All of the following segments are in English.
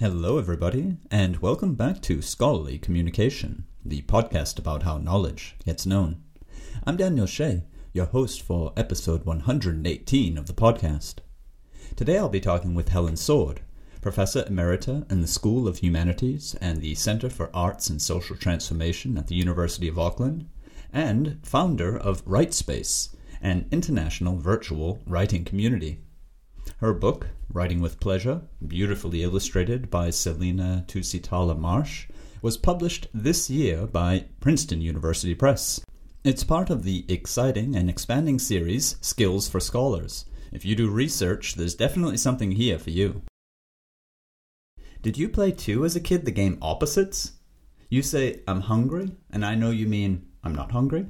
Hello, everybody, and welcome back to Scholarly Communication, the podcast about how knowledge gets known. I'm Daniel Shea, your host for episode 118 of the podcast. Today I'll be talking with Helen Sword, Professor Emerita in the School of Humanities and the Center for Arts and Social Transformation at the University of Auckland, and founder of WriteSpace, an international virtual writing community. Her book, Writing with Pleasure, beautifully illustrated by Selina Tusitala Marsh, was published this year by Princeton University Press. It's part of the exciting and expanding series Skills for Scholars. If you do research, there's definitely something here for you. Did you play too as a kid the game Opposites? You say, I'm hungry, and I know you mean, I'm not hungry.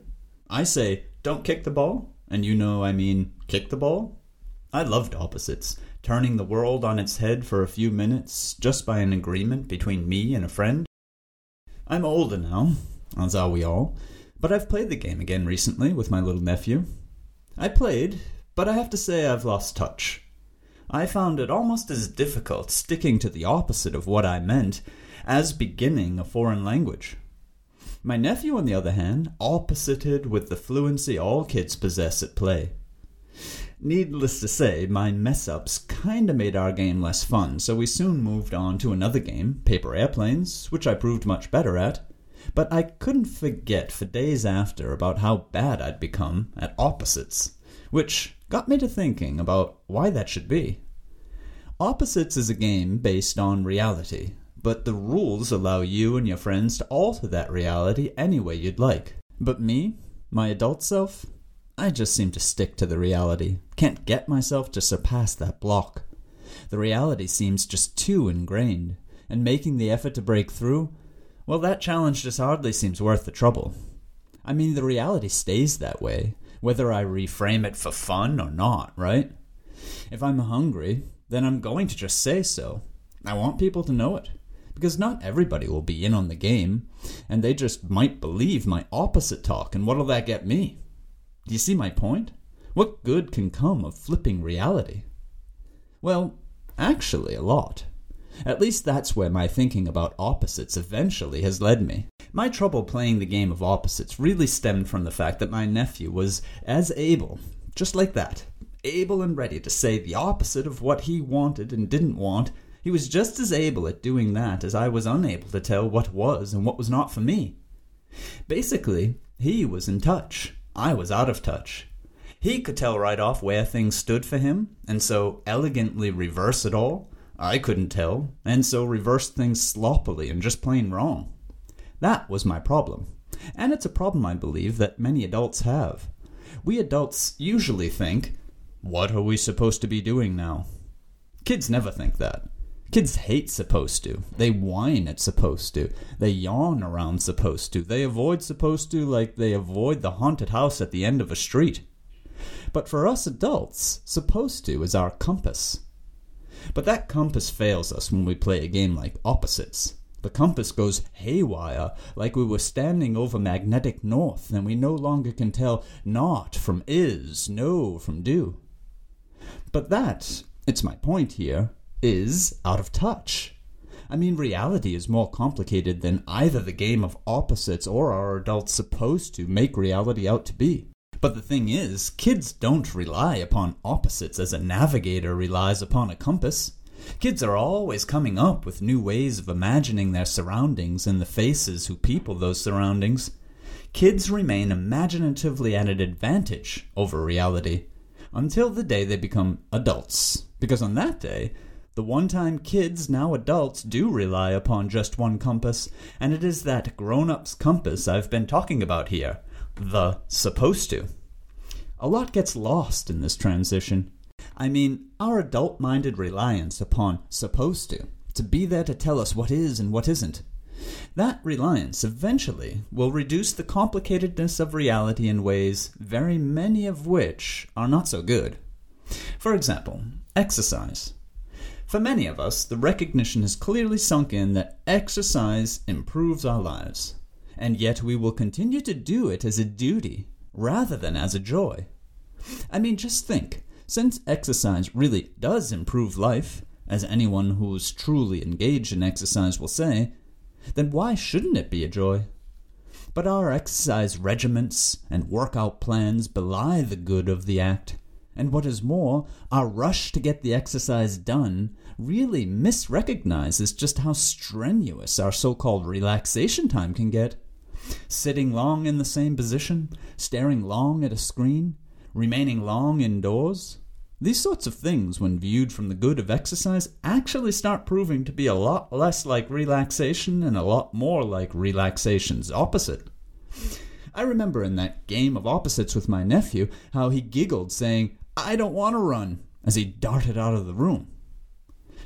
I say, don't kick the ball, and you know I mean, kick the ball. I loved opposites, turning the world on its head for a few minutes just by an agreement between me and a friend. I'm older now, as are we all, but I've played the game again recently with my little nephew. I played, but I have to say I've lost touch. I found it almost as difficult sticking to the opposite of what I meant as beginning a foreign language. My nephew, on the other hand, opposited with the fluency all kids possess at play. Needless to say, my mess ups kinda made our game less fun, so we soon moved on to another game, Paper Airplanes, which I proved much better at. But I couldn't forget for days after about how bad I'd become at opposites, which got me to thinking about why that should be. Opposites is a game based on reality, but the rules allow you and your friends to alter that reality any way you'd like. But me, my adult self, I just seem to stick to the reality. Can't get myself to surpass that block. The reality seems just too ingrained, and making the effort to break through, well, that challenge just hardly seems worth the trouble. I mean, the reality stays that way, whether I reframe it for fun or not, right? If I'm hungry, then I'm going to just say so. I want people to know it. Because not everybody will be in on the game, and they just might believe my opposite talk, and what'll that get me? Do you see my point? What good can come of flipping reality? Well, actually, a lot. At least that's where my thinking about opposites eventually has led me. My trouble playing the game of opposites really stemmed from the fact that my nephew was as able, just like that, able and ready to say the opposite of what he wanted and didn't want. He was just as able at doing that as I was unable to tell what was and what was not for me. Basically, he was in touch. I was out of touch. He could tell right off where things stood for him, and so elegantly reverse it all. I couldn't tell, and so reversed things sloppily and just plain wrong. That was my problem. And it's a problem, I believe, that many adults have. We adults usually think, what are we supposed to be doing now? Kids never think that. Kids hate supposed to. They whine at supposed to. They yawn around supposed to. They avoid supposed to like they avoid the haunted house at the end of a street. But for us adults, supposed to is our compass. But that compass fails us when we play a game like opposites. The compass goes haywire, like we were standing over magnetic north, and we no longer can tell not from is, no from do. But that, it's my point here, is out of touch. I mean, reality is more complicated than either the game of opposites or our adults supposed to make reality out to be. But the thing is, kids don't rely upon opposites as a navigator relies upon a compass. Kids are always coming up with new ways of imagining their surroundings and the faces who people those surroundings. Kids remain imaginatively at an advantage over reality until the day they become adults, because on that day, the one time kids, now adults, do rely upon just one compass, and it is that grown up's compass I've been talking about here the supposed to. A lot gets lost in this transition. I mean, our adult minded reliance upon supposed to, to be there to tell us what is and what isn't. That reliance eventually will reduce the complicatedness of reality in ways very many of which are not so good. For example, exercise. For many of us, the recognition has clearly sunk in that exercise improves our lives, and yet we will continue to do it as a duty rather than as a joy. I mean, just think since exercise really does improve life, as anyone who's truly engaged in exercise will say, then why shouldn't it be a joy? But our exercise regiments and workout plans belie the good of the act, and what is more, our rush to get the exercise done really misrecognizes just how strenuous our so called relaxation time can get. Sitting long in the same position, staring long at a screen, remaining long indoors. These sorts of things, when viewed from the good of exercise, actually start proving to be a lot less like relaxation and a lot more like relaxation's opposite. I remember in that game of opposites with my nephew how he giggled, saying, I don't want to run, as he darted out of the room.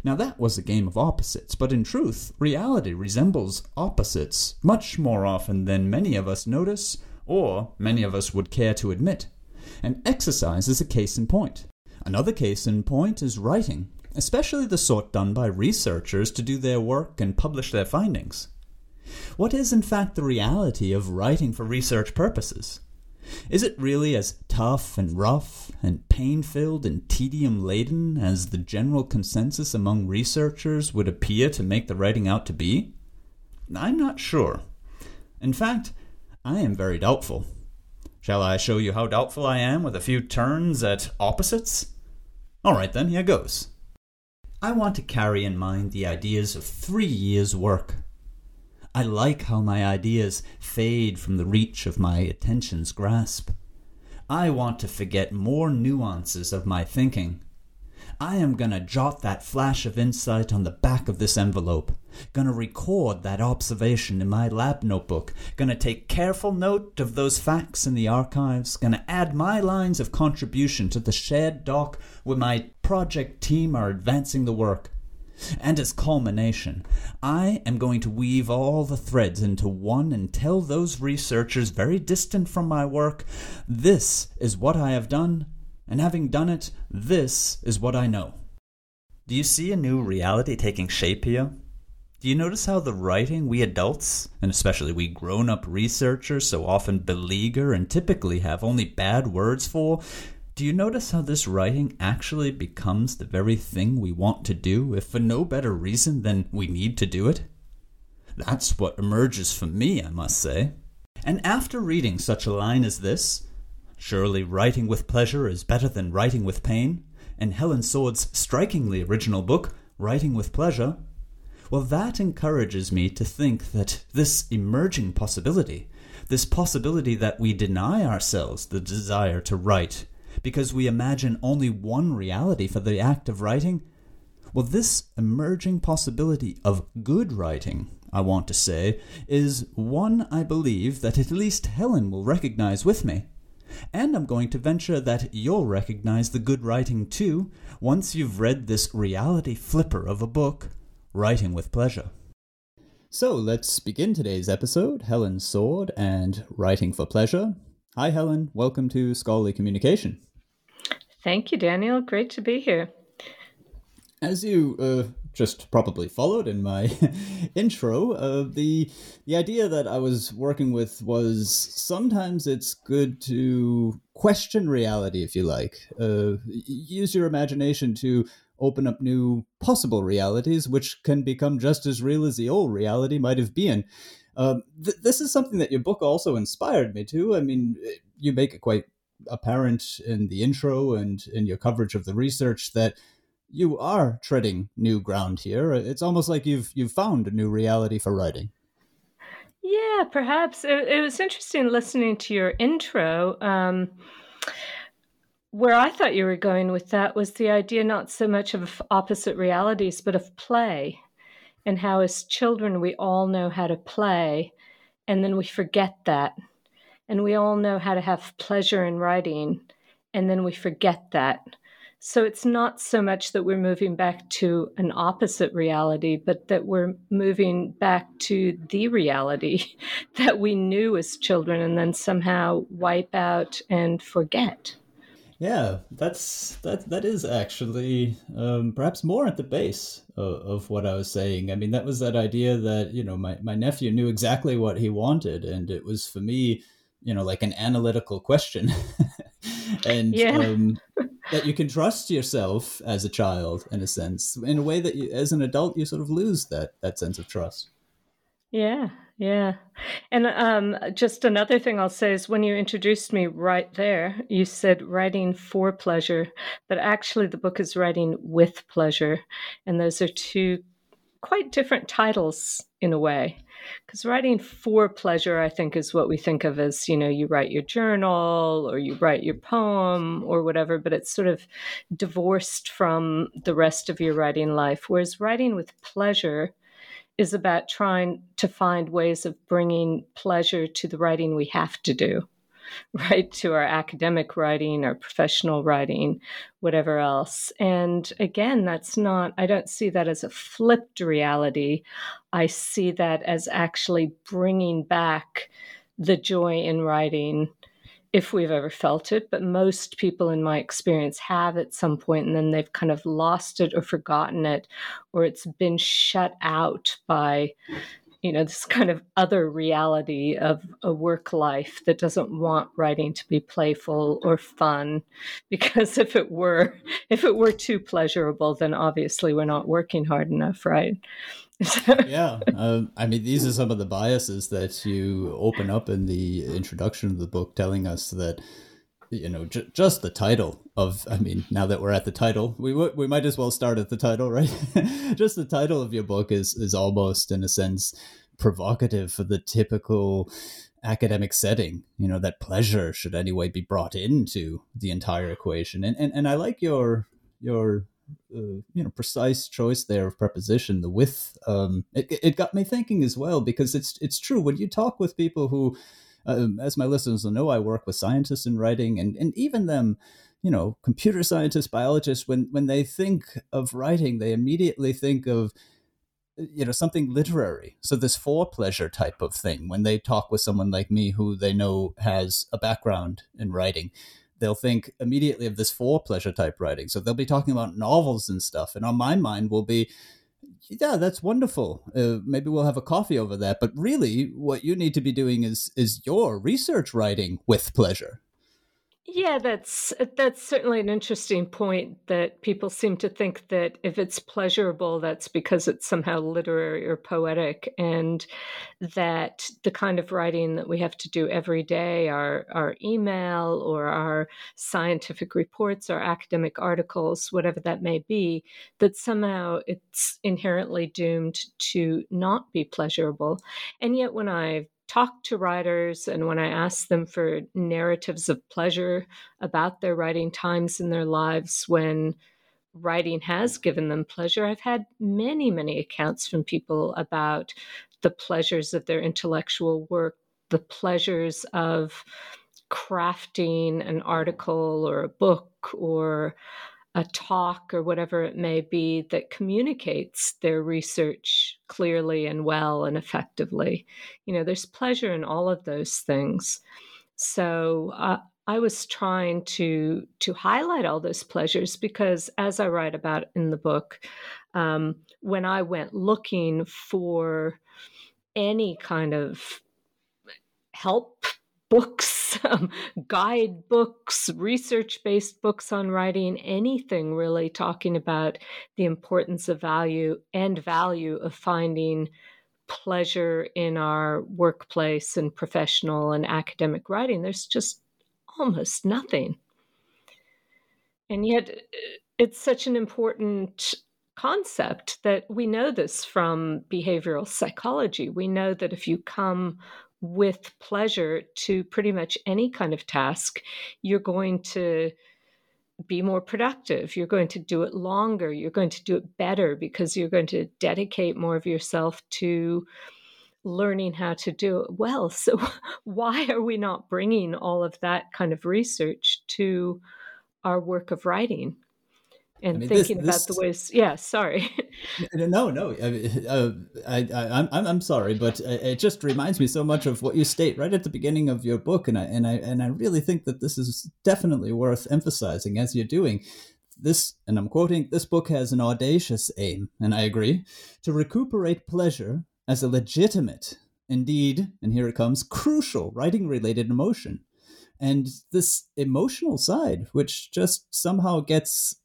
Now, that was a game of opposites, but in truth, reality resembles opposites much more often than many of us notice or many of us would care to admit and exercise is a case in point. Another case in point is writing, especially the sort done by researchers to do their work and publish their findings. What is, in fact, the reality of writing for research purposes? Is it really as tough and rough and pain filled and tedium laden as the general consensus among researchers would appear to make the writing out to be? I'm not sure. In fact, I am very doubtful. Shall I show you how doubtful I am with a few turns at opposites? Alright then, here goes. I want to carry in mind the ideas of three years' work. I like how my ideas fade from the reach of my attention's grasp. I want to forget more nuances of my thinking I am going to jot that flash of insight on the back of this envelope. Going to record that observation in my lab notebook. Going to take careful note of those facts in the archives. Going to add my lines of contribution to the shared doc where my project team are advancing the work. And as culmination, I am going to weave all the threads into one and tell those researchers very distant from my work this is what I have done and having done it, this is what I know. Do you see a new reality taking shape here? Do you notice how the writing we adults, and especially we grown up researchers, so often beleaguer and typically have only bad words for? Do you notice how this writing actually becomes the very thing we want to do, if for no better reason than we need to do it? That's what emerges for me, I must say. And after reading such a line as this, Surely writing with pleasure is better than writing with pain, and Helen Sword's strikingly original book, Writing with Pleasure. Well, that encourages me to think that this emerging possibility, this possibility that we deny ourselves the desire to write because we imagine only one reality for the act of writing, well, this emerging possibility of good writing, I want to say, is one I believe that at least Helen will recognize with me. And I'm going to venture that you'll recognize the good writing too once you've read this reality flipper of a book, Writing with Pleasure. So let's begin today's episode Helen Sword and Writing for Pleasure. Hi, Helen. Welcome to Scholarly Communication. Thank you, Daniel. Great to be here. As you uh, just probably followed in my intro, uh, the the idea that I was working with was sometimes it's good to question reality, if you like. Uh, use your imagination to open up new possible realities, which can become just as real as the old reality might have been. Um, th- this is something that your book also inspired me to. I mean, you make it quite apparent in the intro and in your coverage of the research that you are treading new ground here. It's almost like you've you've found a new reality for writing. Yeah, perhaps it, it was interesting listening to your intro. Um, where I thought you were going with that was the idea not so much of opposite realities, but of play, and how as children we all know how to play, and then we forget that, and we all know how to have pleasure in writing, and then we forget that So it's not so much that we're moving back to an opposite reality, but that we're moving back to the reality that we knew as children and then somehow wipe out and forget. Yeah, that's that. That is actually um, perhaps more at the base of, of, what I was saying. I mean, that was that idea that you know my my nephew knew exactly what he wanted, and it was for me, you know, like an analytical question, and yeah. um, that you can trust yourself as a child in a sense, in a way that you, as an adult you sort of lose that that sense of trust. Yeah, yeah. And um, just another thing I'll say is when you introduced me right there, you said writing for pleasure, but actually the book is writing with pleasure. And those are two quite different titles in a way. Because writing for pleasure, I think, is what we think of as, you know, you write your journal or you write your poem or whatever, but it's sort of divorced from the rest of your writing life. Whereas writing with pleasure, is about trying to find ways of bringing pleasure to the writing we have to do, right? To our academic writing, our professional writing, whatever else. And again, that's not, I don't see that as a flipped reality. I see that as actually bringing back the joy in writing if we've ever felt it, but most people in my experience have at some point and then they've kind of lost it or forgotten it, or it's been shut out by, you know, this kind of other reality of a work life that doesn't want writing to be playful or fun. Because if it were, if it were too pleasurable, then obviously we're not working hard enough, right? yeah, um, I mean, these are some of the biases that you open up in the introduction of the book, telling us that you know j- just the title of. I mean, now that we're at the title, we w- we might as well start at the title, right? just the title of your book is is almost, in a sense, provocative for the typical academic setting you know that pleasure should anyway be brought into the entire equation and and, and i like your your uh, you know precise choice there of preposition the with um, it, it got me thinking as well because it's it's true when you talk with people who um, as my listeners will know i work with scientists in writing and and even them you know computer scientists biologists when when they think of writing they immediately think of you know something literary so this for pleasure type of thing when they talk with someone like me who they know has a background in writing they'll think immediately of this for pleasure type writing. So they'll be talking about novels and stuff. And on my mind will be, yeah, that's wonderful. Uh, maybe we'll have a coffee over that. But really, what you need to be doing is is your research writing with pleasure. Yeah, that's that's certainly an interesting point that people seem to think that if it's pleasurable, that's because it's somehow literary or poetic, and that the kind of writing that we have to do every day, our our email or our scientific reports, our academic articles, whatever that may be, that somehow it's inherently doomed to not be pleasurable. And yet, when I talk to writers and when I ask them for narratives of pleasure about their writing times in their lives when writing has given them pleasure, I've had many, many accounts from people about the pleasures of their intellectual work, the pleasures of crafting an article or a book or a talk or whatever it may be that communicates their research clearly and well and effectively. You know, there's pleasure in all of those things. So uh, I was trying to to highlight all those pleasures because, as I write about in the book, um, when I went looking for any kind of help books, um, guidebooks, research based books on writing, anything really talking about the importance of value and value of finding pleasure in our workplace and professional and academic writing. There's just almost nothing. And yet, it's such an important concept that we know this from behavioral psychology. We know that if you come with pleasure to pretty much any kind of task, you're going to be more productive. You're going to do it longer. You're going to do it better because you're going to dedicate more of yourself to learning how to do it well. So, why are we not bringing all of that kind of research to our work of writing? And I mean, thinking this, this... about the ways. Yeah, sorry. no, no, uh, I, I, I'm, I'm sorry, but it just reminds me so much of what you state right at the beginning of your book, and I, and I, and I really think that this is definitely worth emphasizing as you're doing this, and I'm quoting, this book has an audacious aim, and I agree, to recuperate pleasure as a legitimate, indeed, and here it comes, crucial writing related emotion. And this emotional side, which just somehow gets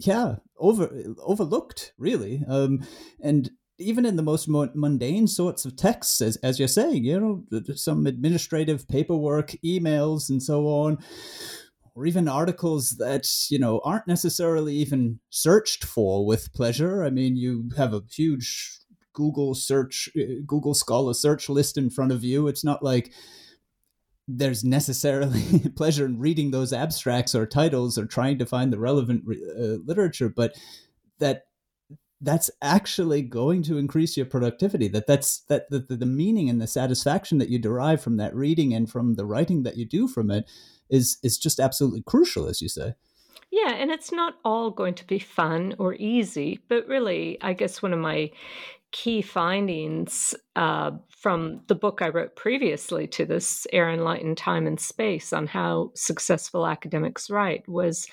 yeah over overlooked really. Um and even in the most mundane sorts of texts as, as you're saying you know some administrative paperwork emails and so on or even articles that you know aren't necessarily even searched for with pleasure. I mean you have a huge google search uh, google scholar search list in front of you. It's not like there's necessarily pleasure in reading those abstracts or titles or trying to find the relevant uh, literature but that that's actually going to increase your productivity that that's that the, the meaning and the satisfaction that you derive from that reading and from the writing that you do from it is is just absolutely crucial as you say. Yeah, and it's not all going to be fun or easy, but really, I guess one of my key findings uh, from the book I wrote previously to this, Air and Light and Time and Space, on how successful academics write was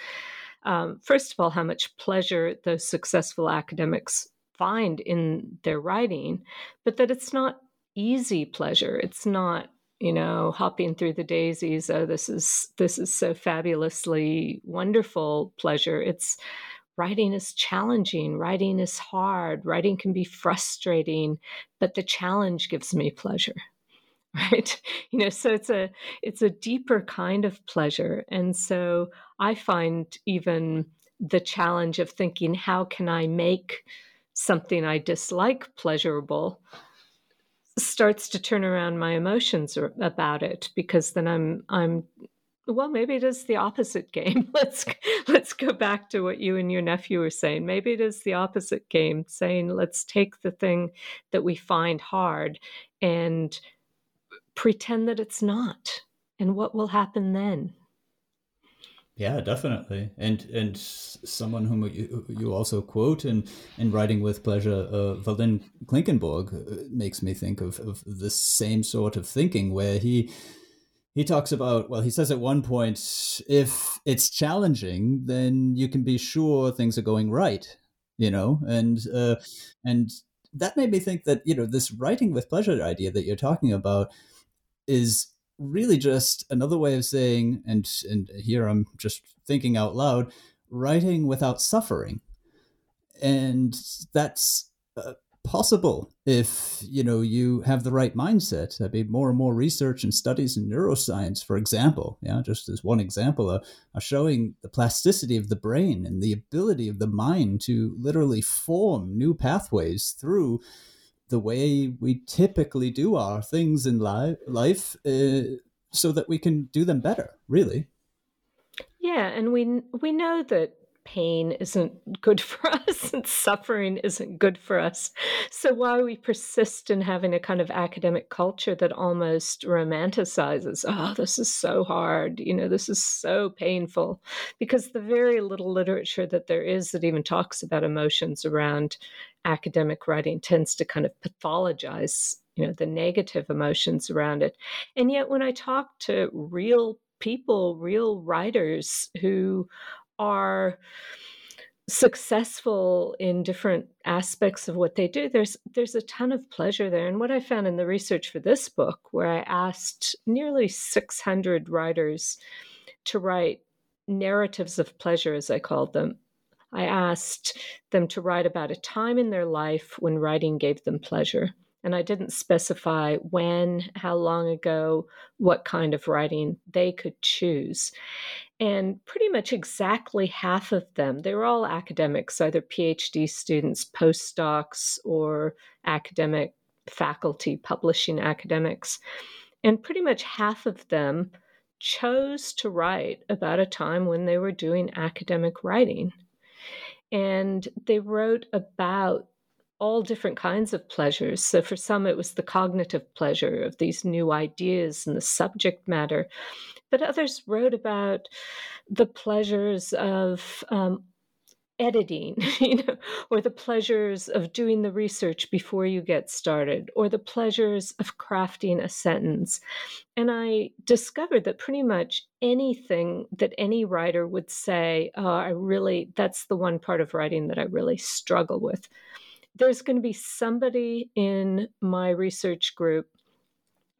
um, first of all, how much pleasure those successful academics find in their writing, but that it's not easy pleasure. It's not you know hopping through the daisies oh this is this is so fabulously wonderful pleasure it's writing is challenging, writing is hard, writing can be frustrating, but the challenge gives me pleasure. Right? You know, so it's a it's a deeper kind of pleasure. And so I find even the challenge of thinking, how can I make something I dislike pleasurable starts to turn around my emotions about it because then I'm I'm well maybe it is the opposite game. Let's let's go back to what you and your nephew were saying. Maybe it is the opposite game saying let's take the thing that we find hard and pretend that it's not and what will happen then? Yeah, definitely, and and someone whom you, you also quote in in writing with pleasure, uh, Verlyn Klinkenborg, uh, makes me think of of the same sort of thinking where he he talks about well he says at one point if it's challenging then you can be sure things are going right you know? And uh, and that made me think that you know this writing with pleasure idea that you're talking about is really just another way of saying and and here i'm just thinking out loud writing without suffering. And that's uh, possible if you know you have the right mindset. There'd be more and more research and studies in neuroscience, for example. Yeah, just as one example, uh, are showing the plasticity of the brain and the ability of the mind to literally form new pathways through the way we typically do our things in li- life, uh, so that we can do them better. Really. Yeah, and we we know that pain isn't good for us and suffering isn't good for us. So, why we persist in having a kind of academic culture that almost romanticizes, oh, this is so hard, you know, this is so painful, because the very little literature that there is that even talks about emotions around academic writing tends to kind of pathologize you know the negative emotions around it and yet when i talk to real people real writers who are successful in different aspects of what they do there's there's a ton of pleasure there and what i found in the research for this book where i asked nearly 600 writers to write narratives of pleasure as i called them i asked them to write about a time in their life when writing gave them pleasure and I didn't specify when, how long ago, what kind of writing they could choose. And pretty much exactly half of them, they were all academics, either PhD students, postdocs, or academic faculty, publishing academics. And pretty much half of them chose to write about a time when they were doing academic writing. And they wrote about all different kinds of pleasures. So for some, it was the cognitive pleasure of these new ideas and the subject matter. But others wrote about the pleasures of um, editing, you know, or the pleasures of doing the research before you get started, or the pleasures of crafting a sentence. And I discovered that pretty much anything that any writer would say, oh, I really, that's the one part of writing that I really struggle with. There's going to be somebody in my research group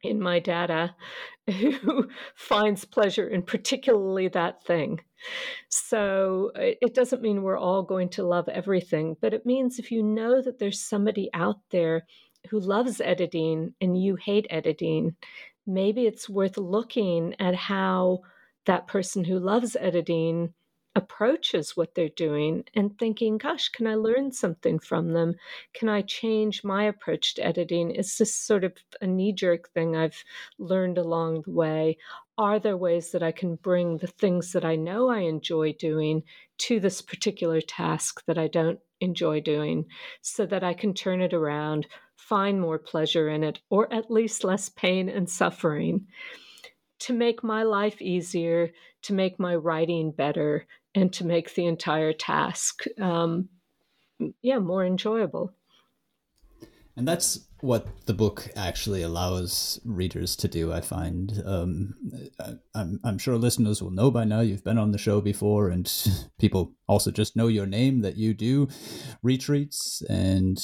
in my data who finds pleasure in particularly that thing. So it doesn't mean we're all going to love everything, but it means if you know that there's somebody out there who loves editing and you hate editing, maybe it's worth looking at how that person who loves editing approaches what they're doing and thinking, gosh, can I learn something from them? Can I change my approach to editing? Is this sort of a knee jerk thing I've learned along the way? Are there ways that I can bring the things that I know I enjoy doing to this particular task that I don't enjoy doing so that I can turn it around, find more pleasure in it, or at least less pain and suffering? To make my life easier, to make my writing better, and to make the entire task, um, yeah, more enjoyable. And that's what the book actually allows readers to do. I find um, I'm, I'm sure listeners will know by now. You've been on the show before, and people also just know your name that you do retreats and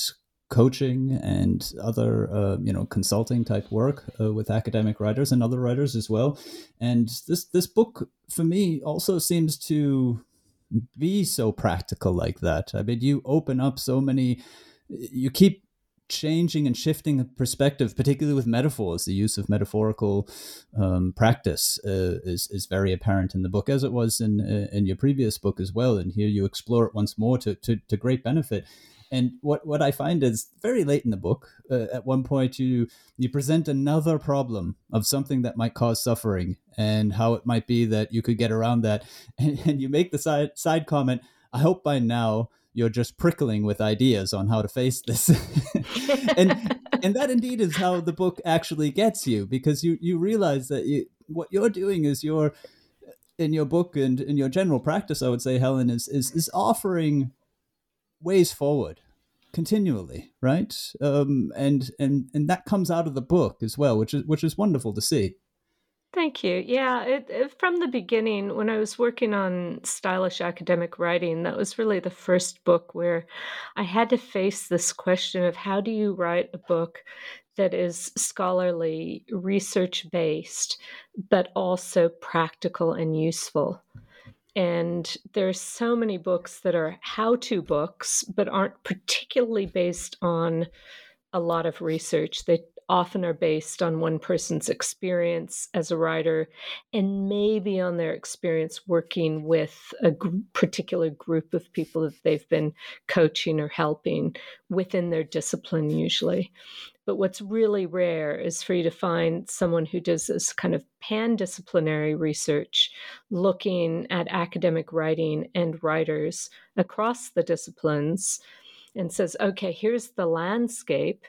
coaching and other uh, you know consulting type work uh, with academic writers and other writers as well. And this this book for me also seems to be so practical like that. I mean you open up so many you keep changing and shifting perspective particularly with metaphors. The use of metaphorical um, practice uh, is, is very apparent in the book as it was in uh, in your previous book as well. And here you explore it once more to, to, to great benefit and what, what I find is very late in the book, uh, at one point you you present another problem of something that might cause suffering and how it might be that you could get around that, and, and you make the side side comment. I hope by now you're just prickling with ideas on how to face this, and and that indeed is how the book actually gets you because you you realize that you, what you're doing is you're in your book and in your general practice, I would say, Helen is is, is offering ways forward continually right um, and and and that comes out of the book as well which is which is wonderful to see Thank you. Yeah, it, it, from the beginning, when I was working on stylish academic writing, that was really the first book where I had to face this question of how do you write a book that is scholarly, research based, but also practical and useful. And there's so many books that are how to books, but aren't particularly based on a lot of research. They often are based on one person's experience as a writer and maybe on their experience working with a particular group of people that they've been coaching or helping within their discipline, usually. But what's really rare is for you to find someone who does this kind of pan disciplinary research, looking at academic writing and writers across the disciplines and says, okay, here's the landscape,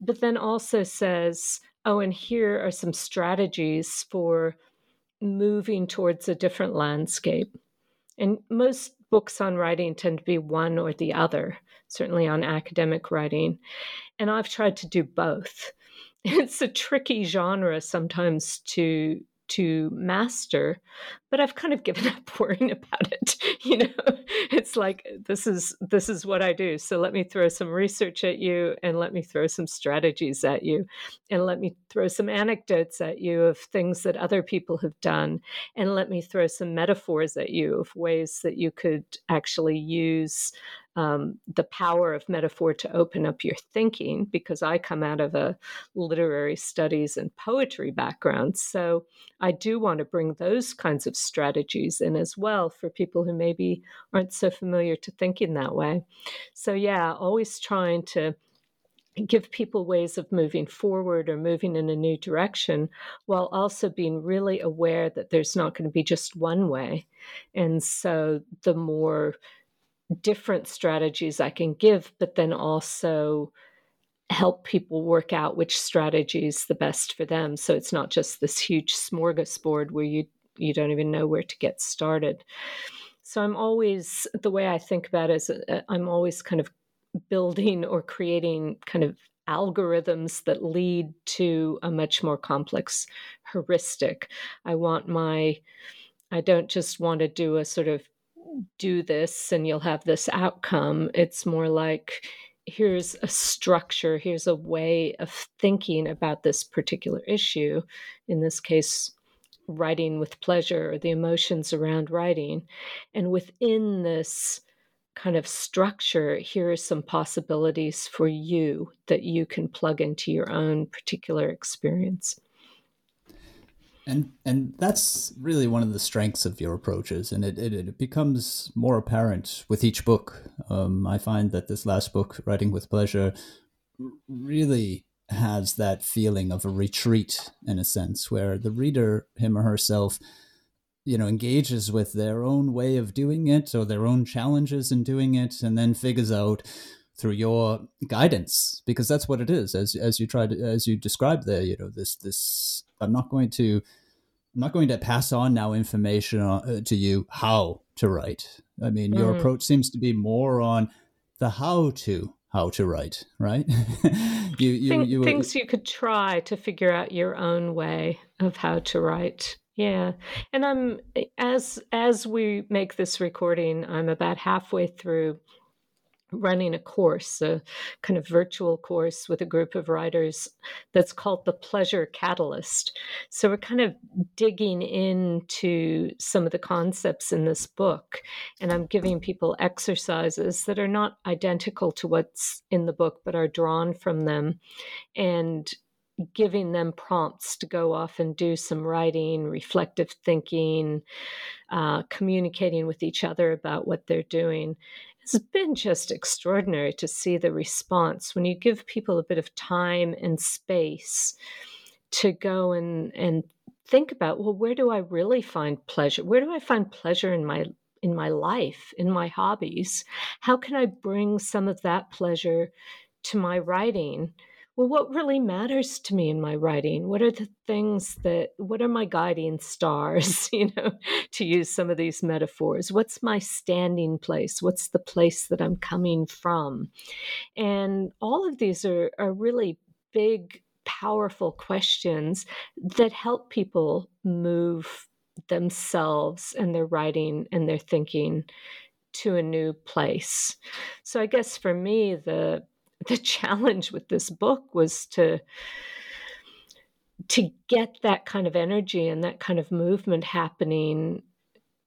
but then also says, oh, and here are some strategies for moving towards a different landscape. And most books on writing tend to be one or the other, certainly on academic writing. And I've tried to do both. It's a tricky genre sometimes to to master but i've kind of given up worrying about it you know it's like this is this is what i do so let me throw some research at you and let me throw some strategies at you and let me throw some anecdotes at you of things that other people have done and let me throw some metaphors at you of ways that you could actually use um, the power of metaphor to open up your thinking because I come out of a literary studies and poetry background. So I do want to bring those kinds of strategies in as well for people who maybe aren't so familiar to thinking that way. So, yeah, always trying to give people ways of moving forward or moving in a new direction while also being really aware that there's not going to be just one way. And so the more different strategies I can give, but then also help people work out which strategy is the best for them. So it's not just this huge smorgasbord where you you don't even know where to get started. So I'm always, the way I think about it is uh, I'm always kind of building or creating kind of algorithms that lead to a much more complex heuristic. I want my, I don't just want to do a sort of do this and you'll have this outcome. It's more like, here's a structure, here's a way of thinking about this particular issue. In this case, writing with pleasure or the emotions around writing. And within this kind of structure, here are some possibilities for you that you can plug into your own particular experience. And and that's really one of the strengths of your approaches, and it, it, it becomes more apparent with each book. Um, I find that this last book, Writing with Pleasure, really has that feeling of a retreat in a sense, where the reader, him or herself, you know, engages with their own way of doing it or their own challenges in doing it, and then figures out through your guidance because that's what it is. As as you tried as you described there you know this this i'm not going to i'm not going to pass on now information uh, to you how to write. I mean your mm. approach seems to be more on the how to how to write right? You, you, Think, you, things you could try to figure out your own way of how to write. Yeah. And i'm as as we make this recording i'm about halfway through running a course, a kind of virtual course with a group of writers that's called the Pleasure Catalyst. So we're kind of digging into some of the concepts in this book, and I'm giving people exercises that are not identical to what's in the book, but are drawn from them. And giving them prompts to go off and do some writing, reflective thinking, uh, communicating with each other about what they're doing it's been just extraordinary to see the response. When you give people a bit of time and space to go and and think about well where do i really find pleasure? Where do i find pleasure in my in my life in my hobbies? How can i bring some of that pleasure to my writing well, what really matters to me in my writing? What are the things that, what are my guiding stars, you know, to use some of these metaphors? What's my standing place? What's the place that I'm coming from? And all of these are, are really big, powerful questions that help people move themselves and their writing and their thinking to a new place. So I guess for me, the the challenge with this book was to to get that kind of energy and that kind of movement happening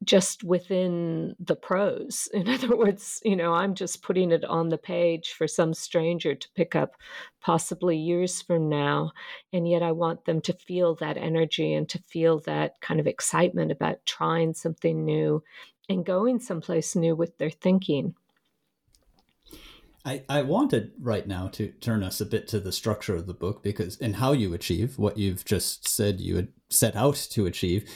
just within the prose. In other words, you know, I'm just putting it on the page for some stranger to pick up possibly years from now. And yet I want them to feel that energy and to feel that kind of excitement about trying something new and going someplace new with their thinking. I, I wanted right now to turn us a bit to the structure of the book because and how you achieve what you've just said you had set out to achieve.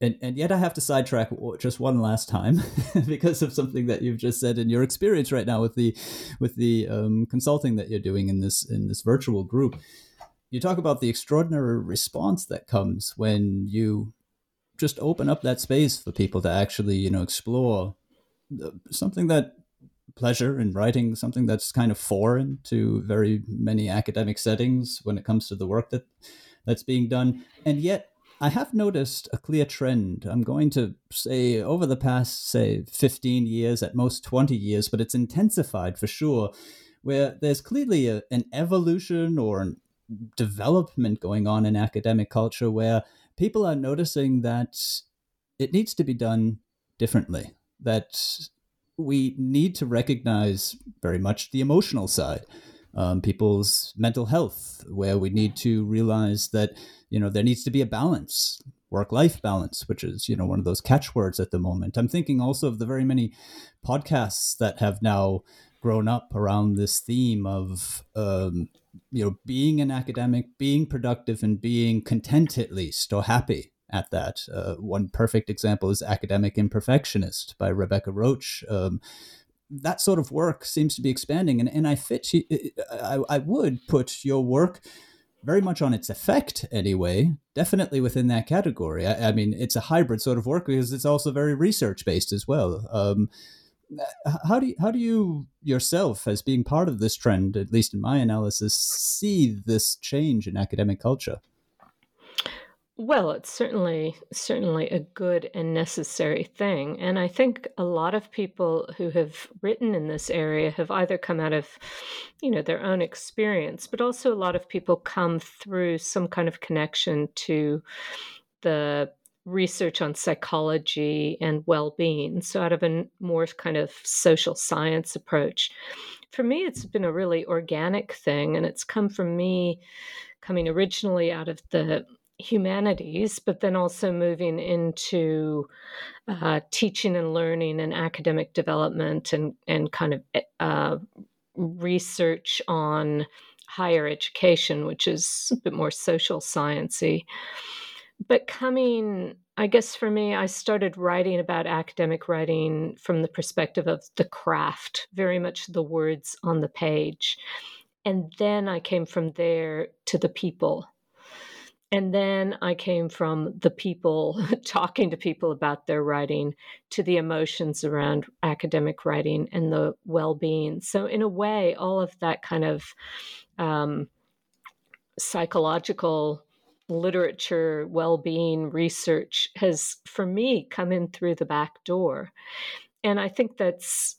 And, and yet I have to sidetrack just one last time because of something that you've just said in your experience right now with the with the um, consulting that you're doing in this in this virtual group. You talk about the extraordinary response that comes when you just open up that space for people to actually you know explore something that pleasure in writing something that's kind of foreign to very many academic settings when it comes to the work that that's being done and yet I have noticed a clear trend. I'm going to say over the past, say, 15 years, at most 20 years, but it's intensified for sure, where there's clearly a, an evolution or an development going on in academic culture where people are noticing that it needs to be done differently. That we need to recognize very much the emotional side, um, people's mental health, where we need to realize that you know there needs to be a balance, work-life balance, which is you know one of those catchwords at the moment. I'm thinking also of the very many podcasts that have now grown up around this theme of um, you know being an academic, being productive, and being content at least or happy at that. Uh, one perfect example is Academic Imperfectionist by Rebecca Roach. Um, that sort of work seems to be expanding, and, and I fit. I, I would put your work very much on its effect anyway, definitely within that category. I, I mean, it's a hybrid sort of work because it's also very research based as well. Um, how do you, how do you yourself, as being part of this trend, at least in my analysis, see this change in academic culture? Well, it's certainly certainly a good and necessary thing, and I think a lot of people who have written in this area have either come out of, you know, their own experience, but also a lot of people come through some kind of connection to the research on psychology and well-being. So, out of a more kind of social science approach, for me, it's been a really organic thing, and it's come from me coming originally out of the humanities, but then also moving into uh, teaching and learning and academic development and, and kind of uh, research on higher education, which is a bit more social sciencey. But coming, I guess for me, I started writing about academic writing from the perspective of the craft, very much the words on the page. And then I came from there to the people and then I came from the people talking to people about their writing to the emotions around academic writing and the well being. So, in a way, all of that kind of um, psychological literature, well being research has, for me, come in through the back door. And I think that's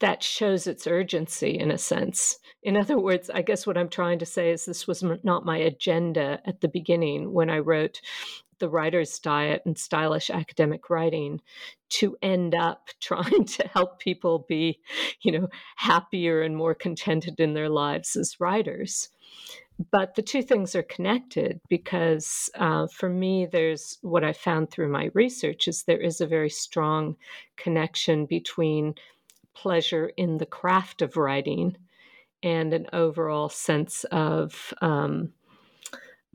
that shows its urgency in a sense. In other words, I guess what I'm trying to say is this was not my agenda at the beginning when I wrote The Writer's Diet and Stylish Academic Writing to end up trying to help people be, you know, happier and more contented in their lives as writers. But the two things are connected because uh, for me, there's what I found through my research is there is a very strong connection between pleasure in the craft of writing and an overall sense of um,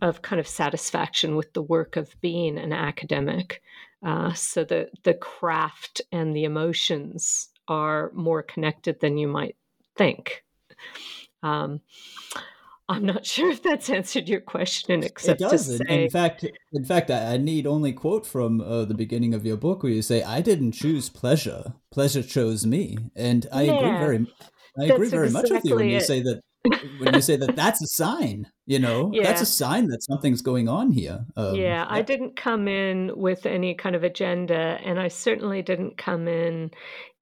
of kind of satisfaction with the work of being an academic. Uh, so the the craft and the emotions are more connected than you might think. Um, I'm not sure if that's answered your question, except it does. to say, in fact, in fact, I need only quote from uh, the beginning of your book where you say, "I didn't choose pleasure; pleasure chose me," and I yeah, agree very, I agree very exactly much with you when it. you say that. when you say that, that's a sign. You know, yeah. that's a sign that something's going on here. Um, yeah, I didn't come in with any kind of agenda, and I certainly didn't come in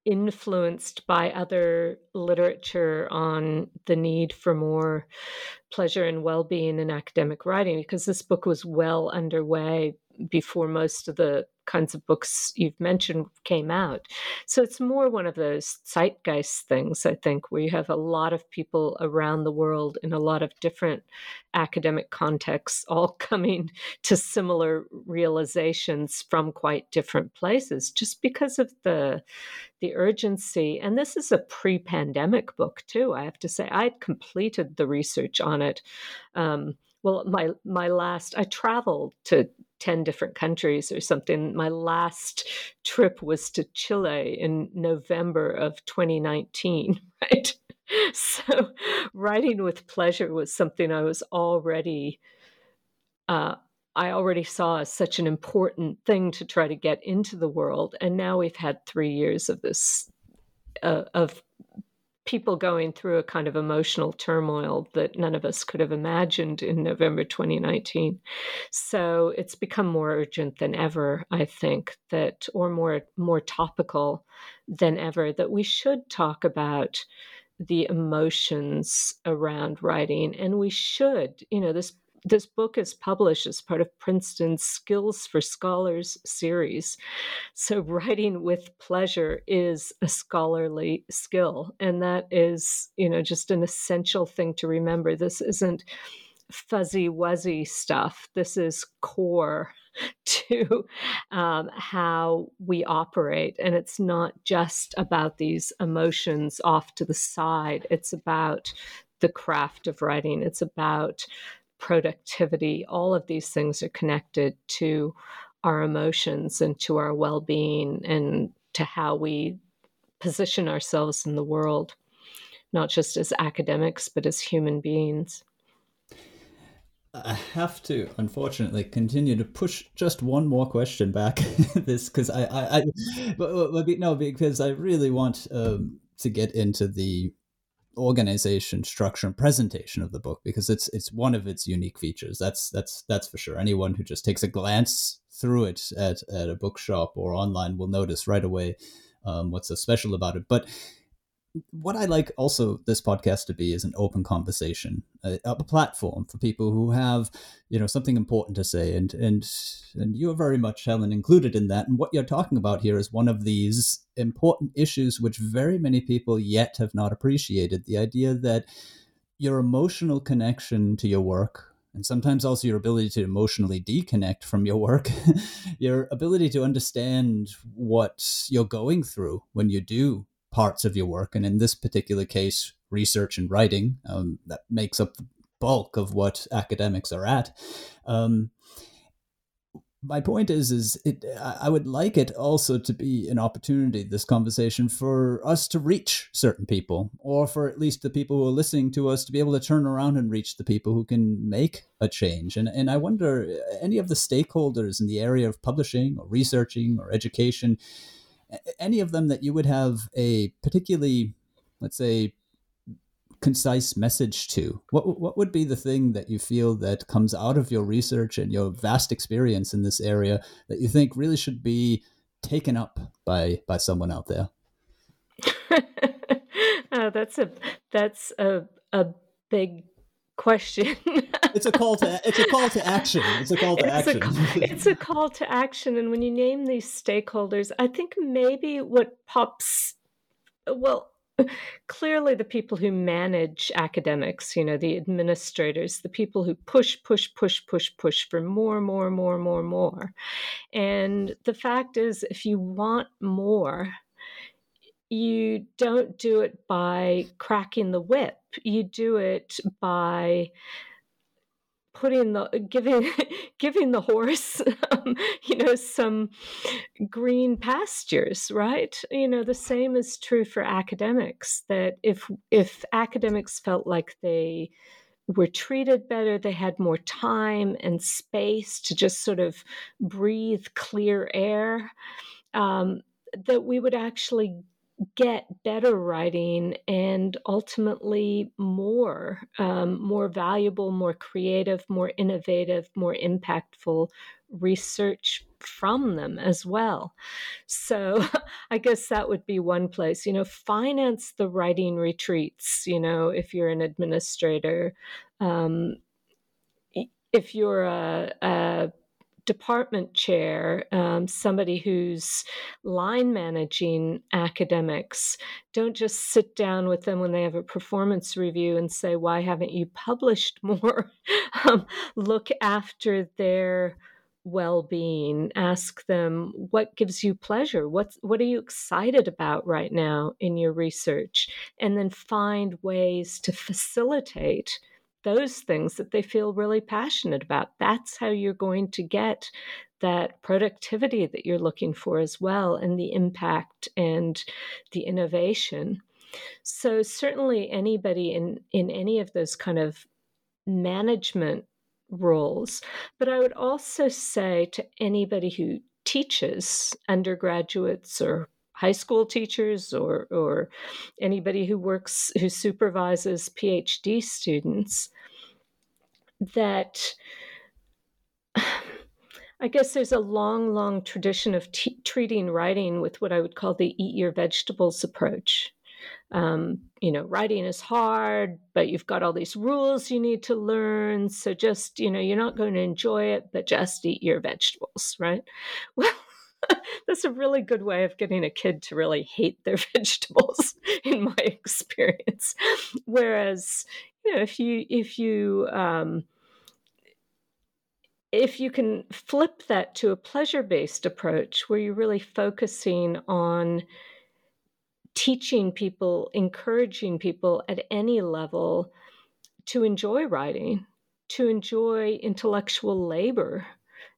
influenced by other literature on the need for more pleasure and well-being in academic writing because this book was well underway before most of the kinds of books you've mentioned came out. So it's more one of those zeitgeist things, I think, where you have a lot of people around the world in a lot of different academic contexts all coming to similar realizations from quite different places just because of the the urgency and this is a pre-pandemic book too i have to say i had completed the research on it um, well my my last i traveled to 10 different countries or something. My last trip was to Chile in November of 2019, right? So, writing with pleasure was something I was already, uh, I already saw as such an important thing to try to get into the world. And now we've had three years of this, uh, of people going through a kind of emotional turmoil that none of us could have imagined in November 2019. So it's become more urgent than ever, I think, that or more more topical than ever that we should talk about the emotions around writing and we should, you know, this this book is published as part of Princeton's Skills for Scholars series. So, writing with pleasure is a scholarly skill. And that is, you know, just an essential thing to remember. This isn't fuzzy wuzzy stuff, this is core to um, how we operate. And it's not just about these emotions off to the side, it's about the craft of writing, it's about productivity, all of these things are connected to our emotions and to our well being and to how we position ourselves in the world, not just as academics, but as human beings. I have to, unfortunately, continue to push just one more question back. this because I, I, I, but, but, no, because I really want um, to get into the organization, structure, and presentation of the book because it's it's one of its unique features. That's that's that's for sure. Anyone who just takes a glance through it at at a bookshop or online will notice right away um, what's so special about it. But what I like also this podcast to be is an open conversation, a, a, platform for people who have, you know, something important to say, and and and you are very much Helen included in that. And what you're talking about here is one of these important issues which very many people yet have not appreciated: the idea that your emotional connection to your work. And sometimes also your ability to emotionally deconnect from your work, your ability to understand what you're going through when you do parts of your work. And in this particular case, research and writing, um, that makes up the bulk of what academics are at. Um, my point is, is it? I would like it also to be an opportunity, this conversation, for us to reach certain people, or for at least the people who are listening to us to be able to turn around and reach the people who can make a change. And and I wonder, any of the stakeholders in the area of publishing or researching or education, any of them that you would have a particularly, let's say, concise message to? What what would be the thing that you feel that comes out of your research and your vast experience in this area that you think really should be taken up by by someone out there? oh, that's a that's a a big question. it's a call to it's a call to action. It's a call to it's action. A, it's a call to action, and when you name these stakeholders, I think maybe what pops well clearly the people who manage academics you know the administrators the people who push push push push push for more more more more more and the fact is if you want more you don't do it by cracking the whip. You do it by putting the giving giving the horse um, you know some green pastures right? You know the same is true for academics that if if academics felt like they were treated better they had more time and space to just sort of breathe clear air um, that we would actually get better writing and ultimately more um, more valuable more creative more innovative more impactful research from them as well. So i guess that would be one place you know finance the writing retreats you know if you're an administrator. Um, if you're a, a department chair, um, somebody who's line managing academics, don't just sit down with them when they have a performance review and say, Why haven't you published more? um, look after their well-being. Ask them what gives you pleasure? What what are you excited about right now in your research? And then find ways to facilitate those things that they feel really passionate about. That's how you're going to get that productivity that you're looking for as well, and the impact and the innovation. So, certainly, anybody in, in any of those kind of management roles. But I would also say to anybody who teaches undergraduates or high school teachers or or anybody who works who supervises PhD students that I guess there's a long, long tradition of t- treating writing with what I would call the eat your vegetables approach. Um, you know, writing is hard, but you've got all these rules you need to learn. So just, you know, you're not going to enjoy it, but just eat your vegetables, right? Well, that's a really good way of getting a kid to really hate their vegetables in my experience whereas you know if you if you um, if you can flip that to a pleasure based approach where you're really focusing on teaching people encouraging people at any level to enjoy writing to enjoy intellectual labor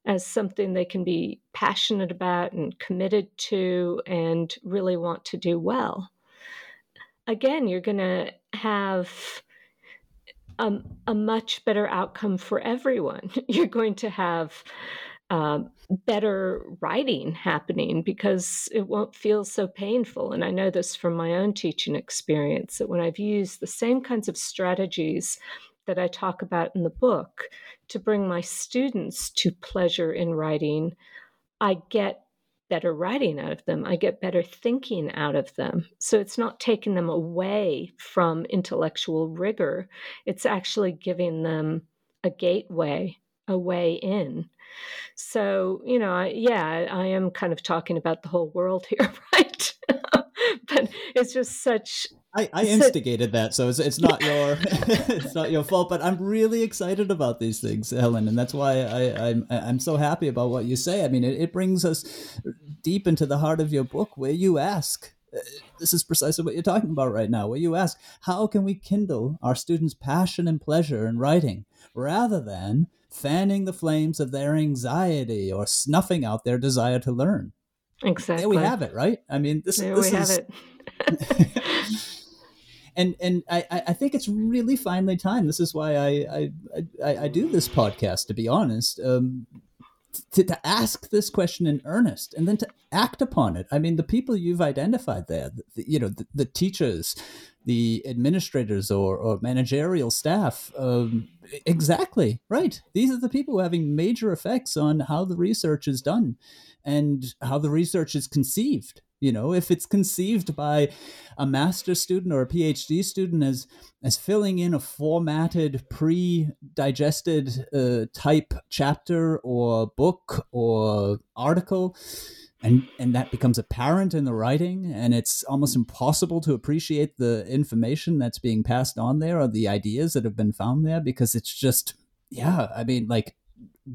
as something they can be passionate about and committed to and really want to do well. Again, you're going to have a much better outcome for everyone. You're going to have uh, better writing happening because it won't feel so painful. And I know this from my own teaching experience that when I've used the same kinds of strategies that I talk about in the book to bring my students to pleasure in writing, I get better writing out of them. I get better thinking out of them. So it's not taking them away from intellectual rigor, it's actually giving them a gateway, a way in. So, you know, I, yeah, I am kind of talking about the whole world here, right? But it's just such I, I instigated that, so it's, it's not your it's not your fault. But I'm really excited about these things, Helen, and that's why I, I'm I'm so happy about what you say. I mean, it, it brings us deep into the heart of your book, where you ask. Uh, this is precisely what you're talking about right now. Where you ask, how can we kindle our students' passion and pleasure in writing, rather than fanning the flames of their anxiety or snuffing out their desire to learn? Exactly. There we have it, right? I mean, this, there this we is. Have it. and and I, I think it's really finally time. This is why I I, I, I do this podcast. To be honest, um, to, to ask this question in earnest and then to act upon it. I mean, the people you've identified there, the, you know, the, the, teachers, the administrators or, or managerial staff, um, exactly right. These are the people who are having major effects on how the research is done and how the research is conceived you know if it's conceived by a master student or a phd student as as filling in a formatted pre-digested uh, type chapter or book or article and and that becomes apparent in the writing and it's almost impossible to appreciate the information that's being passed on there or the ideas that have been found there because it's just yeah i mean like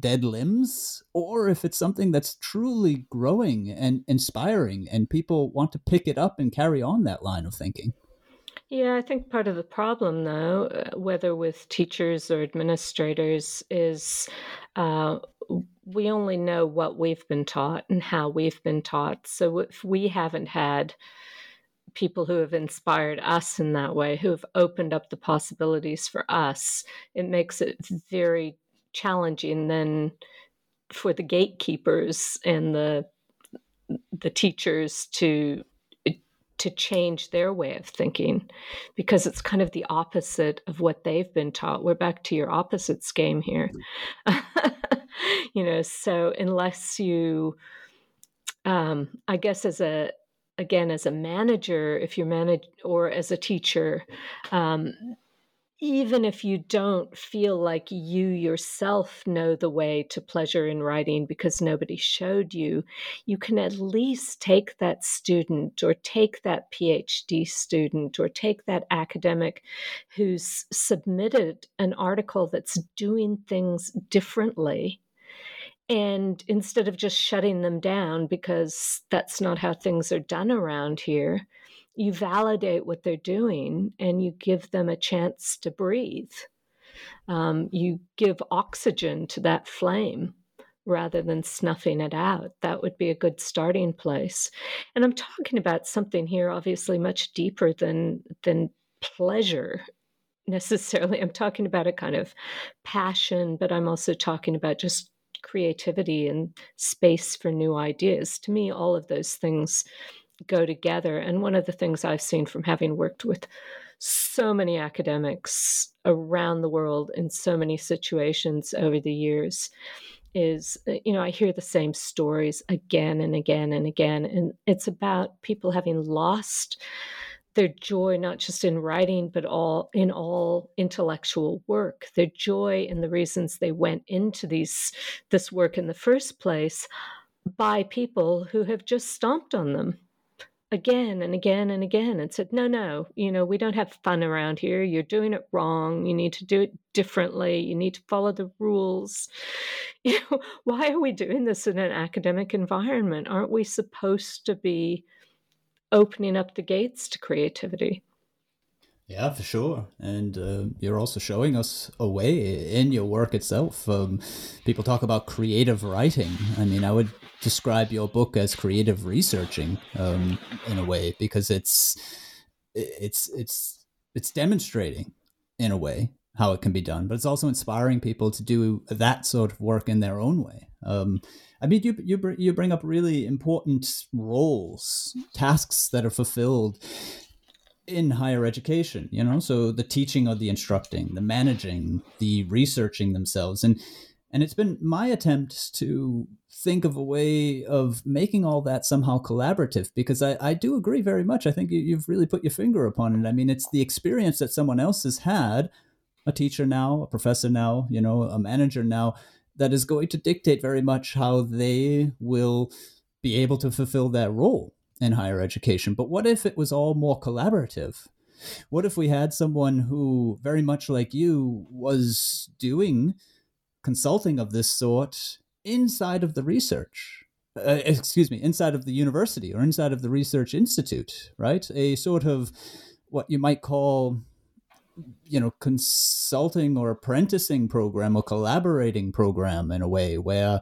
dead limbs or if it's something that's truly growing and inspiring and people want to pick it up and carry on that line of thinking. Yeah, I think part of the problem, though, uh, whether with teachers or administrators, is uh, we only know what we've been taught and how we've been taught. So if we haven't had people who have inspired us in that way, who have opened up the possibilities for us, it makes it very challenging then for the gatekeepers and the the teachers to to change their way of thinking because it's kind of the opposite of what they've been taught. We're back to your opposites game here. you know, so unless you um, I guess as a again as a manager, if you manage or as a teacher, um, even if you don't feel like you yourself know the way to pleasure in writing because nobody showed you, you can at least take that student or take that PhD student or take that academic who's submitted an article that's doing things differently. And instead of just shutting them down because that's not how things are done around here, you validate what they're doing and you give them a chance to breathe. Um, you give oxygen to that flame rather than snuffing it out. That would be a good starting place. And I'm talking about something here, obviously, much deeper than than pleasure necessarily. I'm talking about a kind of passion, but I'm also talking about just creativity and space for new ideas. To me, all of those things go together. And one of the things I've seen from having worked with so many academics around the world in so many situations over the years is uh, you know i hear the same stories again and again and again. And it's about people having lost their joy not just in writing but all in all intellectual work. Their joy and the reasons they went into these this work in the first place by people who have just stomped on them again and again and again and said, no, no, you know, we don't have fun around here. You're doing it wrong. You need to do it differently. You need to follow the rules. You know, why are we doing this in an academic environment? Aren't we supposed to be opening up the gates to creativity? Yeah, for sure. And uh, you're also showing us a way in your work itself. Um, people talk about creative writing. I mean, I would describe your book as creative researching um, in a way because it's it's it's it's demonstrating in a way how it can be done, but it's also inspiring people to do that sort of work in their own way. Um, I mean, you you you bring up really important roles, tasks that are fulfilled in higher education. You know, so the teaching or the instructing, the managing, the researching themselves, and and it's been my attempt to think of a way of making all that somehow collaborative because I, I do agree very much. I think you, have really put your finger upon it. I mean, it's the experience that someone else has had, a teacher now, a professor now, you know, a manager now, that is going to dictate very much how they will be able to fulfill that role in higher education. But what if it was all more collaborative? What if we had someone who, very much like you, was doing consulting of this sort inside of the research. Uh, excuse me, inside of the university or inside of the research institute, right? A sort of what you might call, you know, consulting or apprenticing program or collaborating program in a way where,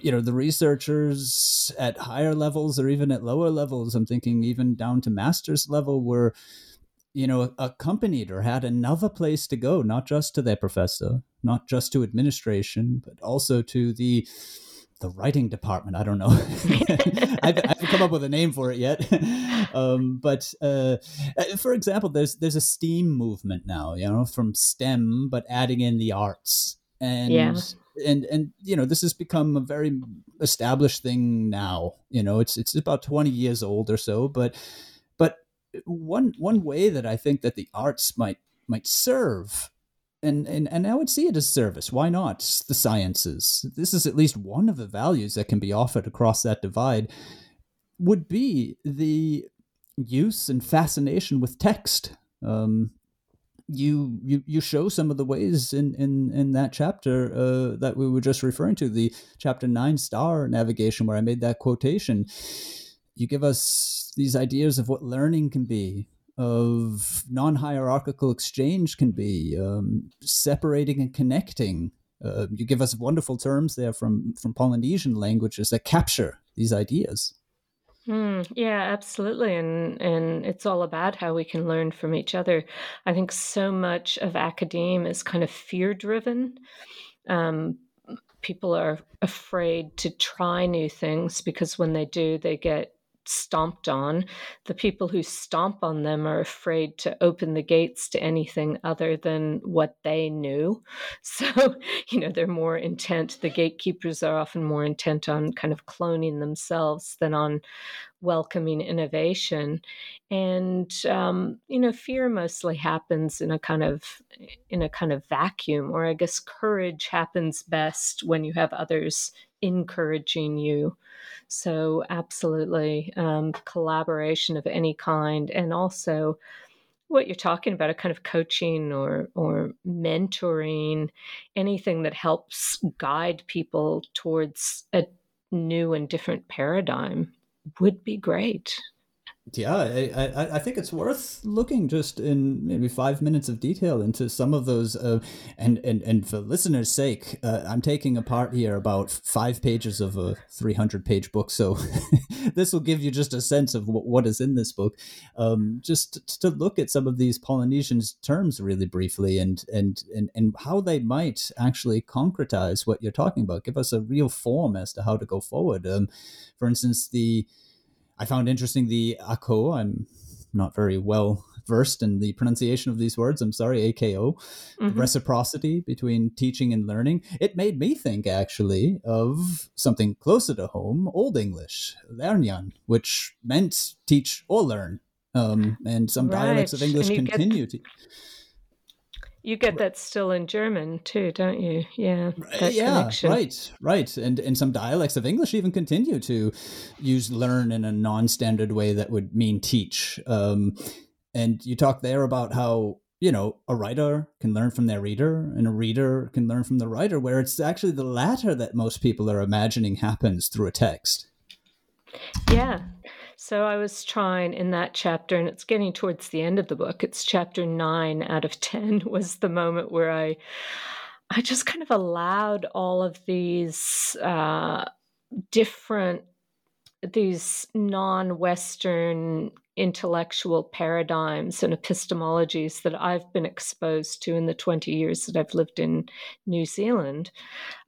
you know, the researchers at higher levels or even at lower levels, I'm thinking even down to master's level, were you know, accompanied or had another place to go, not just to their professor, not just to administration, but also to the the writing department. I don't know. I've, I haven't come up with a name for it yet. um, but uh, uh, for example, there's there's a STEAM movement now, you know, from STEM, but adding in the arts and. Yeah. And and you know this has become a very established thing now. You know it's it's about twenty years old or so, but but one one way that I think that the arts might might serve and, and and I would see it as service. Why not the sciences? This is at least one of the values that can be offered across that divide. Would be the use and fascination with text. Um, you you you show some of the ways in in in that chapter uh, that we were just referring to, the chapter nine star navigation, where I made that quotation. You give us these ideas of what learning can be, of non hierarchical exchange can be, um, separating and connecting. Uh, you give us wonderful terms there from, from Polynesian languages that capture these ideas. Mm, yeah, absolutely, and and it's all about how we can learn from each other. I think so much of academia is kind of fear driven. Um, people are afraid to try new things because when they do, they get stomped on. The people who stomp on them are afraid to open the gates to anything other than what they knew. So, you know, they're more intent, the gatekeepers are often more intent on kind of cloning themselves than on welcoming innovation and um, you know fear mostly happens in a kind of in a kind of vacuum or i guess courage happens best when you have others encouraging you. So, absolutely, um, collaboration of any kind, and also what you're talking about a kind of coaching or or mentoring anything that helps guide people towards a new and different paradigm would be great yeah, I, I, I, think it's worth looking just in maybe five minutes of detail into some of those. Uh, and, and, and for listeners' sake, uh, I'm taking apart here about five pages of a 300 page book. So this will give you just a sense of w- what is in this book. Um, just to look at some of these Polynesian terms really briefly and, and, and, and how they might actually concretize what you're talking about, give us a real form as to how to go forward. Um, for instance, the I found interesting the AKO. I'm not very well versed in the pronunciation of these words. I'm sorry, AKO. Mm-hmm. Reciprocity between teaching and learning. It made me think actually of something closer to home, Old English, Lernian, which meant teach or learn. Um, and some right. dialects of English continue get, to. You get that still in German too, don't you? Yeah. yeah, connection. right, right. And and some dialects of English even continue to use learn in a non-standard way that would mean teach. Um, and you talk there about how you know a writer can learn from their reader and a reader can learn from the writer where it's actually the latter that most people are imagining happens through a text yeah so I was trying in that chapter, and it's getting towards the end of the book. It's chapter nine out of 10 was the moment where I. I just kind of allowed all of these uh, different, these non Western intellectual paradigms and epistemologies that I've been exposed to in the 20 years that I've lived in New Zealand.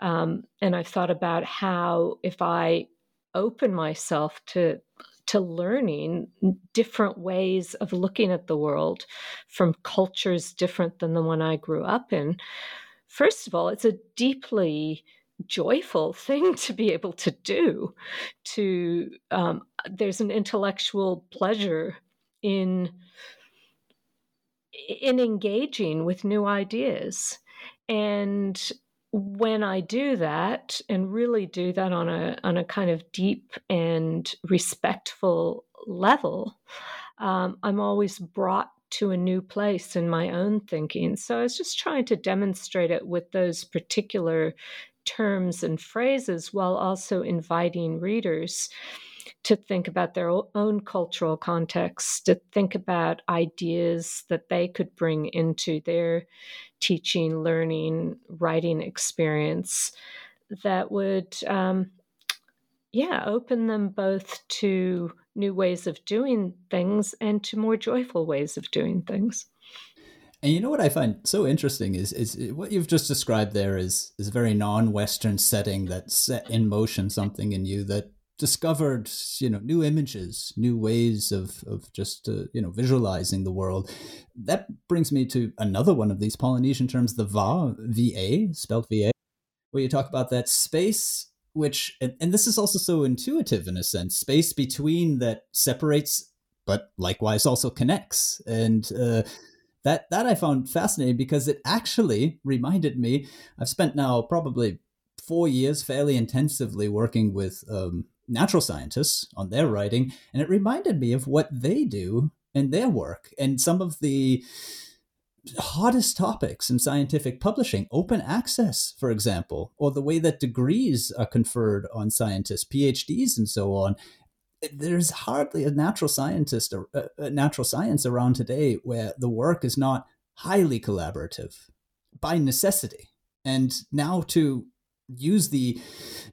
Um, and I've thought about how, if I open myself to to learning different ways of looking at the world from cultures different than the one I grew up in. First of all, it's a deeply joyful thing to be able to do to um, there's an intellectual pleasure in in engaging with new ideas and when I do that and really do that on a on a kind of deep and respectful level, um, I'm always brought to a new place in my own thinking. So I was just trying to demonstrate it with those particular terms and phrases while also inviting readers to think about their own cultural context, to think about ideas that they could bring into their teaching, learning, writing experience that would, um, yeah, open them both to new ways of doing things and to more joyful ways of doing things. And you know what I find so interesting is is what you've just described there is is a very non-Western setting that set in motion something in you that discovered you know new images, new ways of of just uh, you know visualizing the world. That brings me to another one of these Polynesian terms, the va, va, spelled va, where you talk about that space which and, and this is also so intuitive in a sense, space between that separates but likewise also connects and. Uh, that that I found fascinating because it actually reminded me. I've spent now probably four years fairly intensively working with um, natural scientists on their writing, and it reminded me of what they do in their work and some of the hottest topics in scientific publishing open access for example or the way that degrees are conferred on scientists phds and so on there's hardly a natural scientist or uh, a natural science around today where the work is not highly collaborative by necessity. And now to use the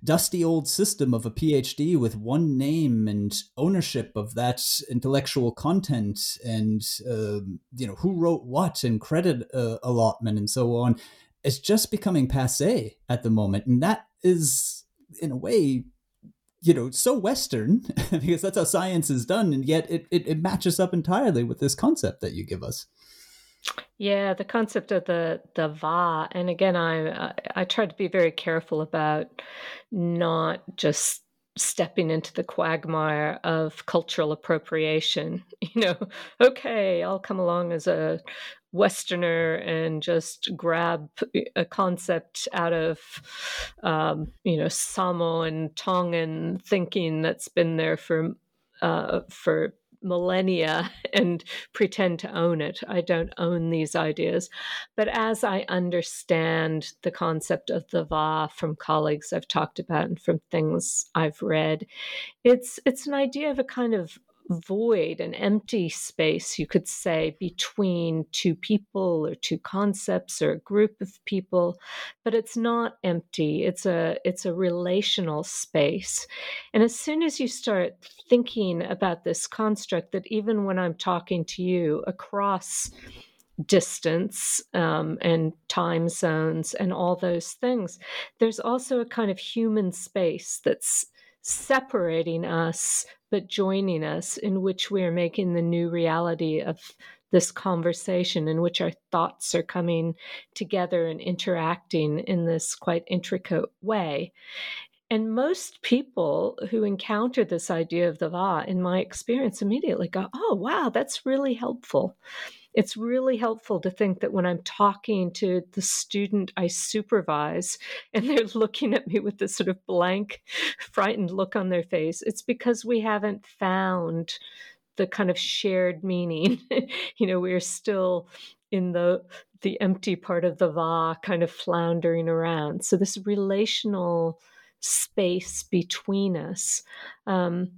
dusty old system of a PhD with one name and ownership of that intellectual content and uh, you know who wrote what and credit uh, allotment and so on is just becoming passe at the moment, and that is in a way you know so western because that's how science is done and yet it, it, it, matches up entirely with this concept that you give us yeah the concept of the the va and again i i try to be very careful about not just stepping into the quagmire of cultural appropriation you know okay i'll come along as a Westerner and just grab a concept out of, um, you know, Samoan Tongan thinking that's been there for uh, for millennia and pretend to own it. I don't own these ideas. But as I understand the concept of the Va from colleagues I've talked about and from things I've read, it's it's an idea of a kind of void, an empty space, you could say, between two people or two concepts or a group of people, but it's not empty. It's a it's a relational space. And as soon as you start thinking about this construct, that even when I'm talking to you across distance um, and time zones and all those things, there's also a kind of human space that's separating us but joining us, in which we are making the new reality of this conversation, in which our thoughts are coming together and interacting in this quite intricate way. And most people who encounter this idea of the Va, in my experience, immediately go, Oh, wow, that's really helpful it's really helpful to think that when I'm talking to the student I supervise and they're looking at me with this sort of blank, frightened look on their face, it's because we haven't found the kind of shared meaning. you know, we're still in the the empty part of the va kind of floundering around. So this relational space between us. Um,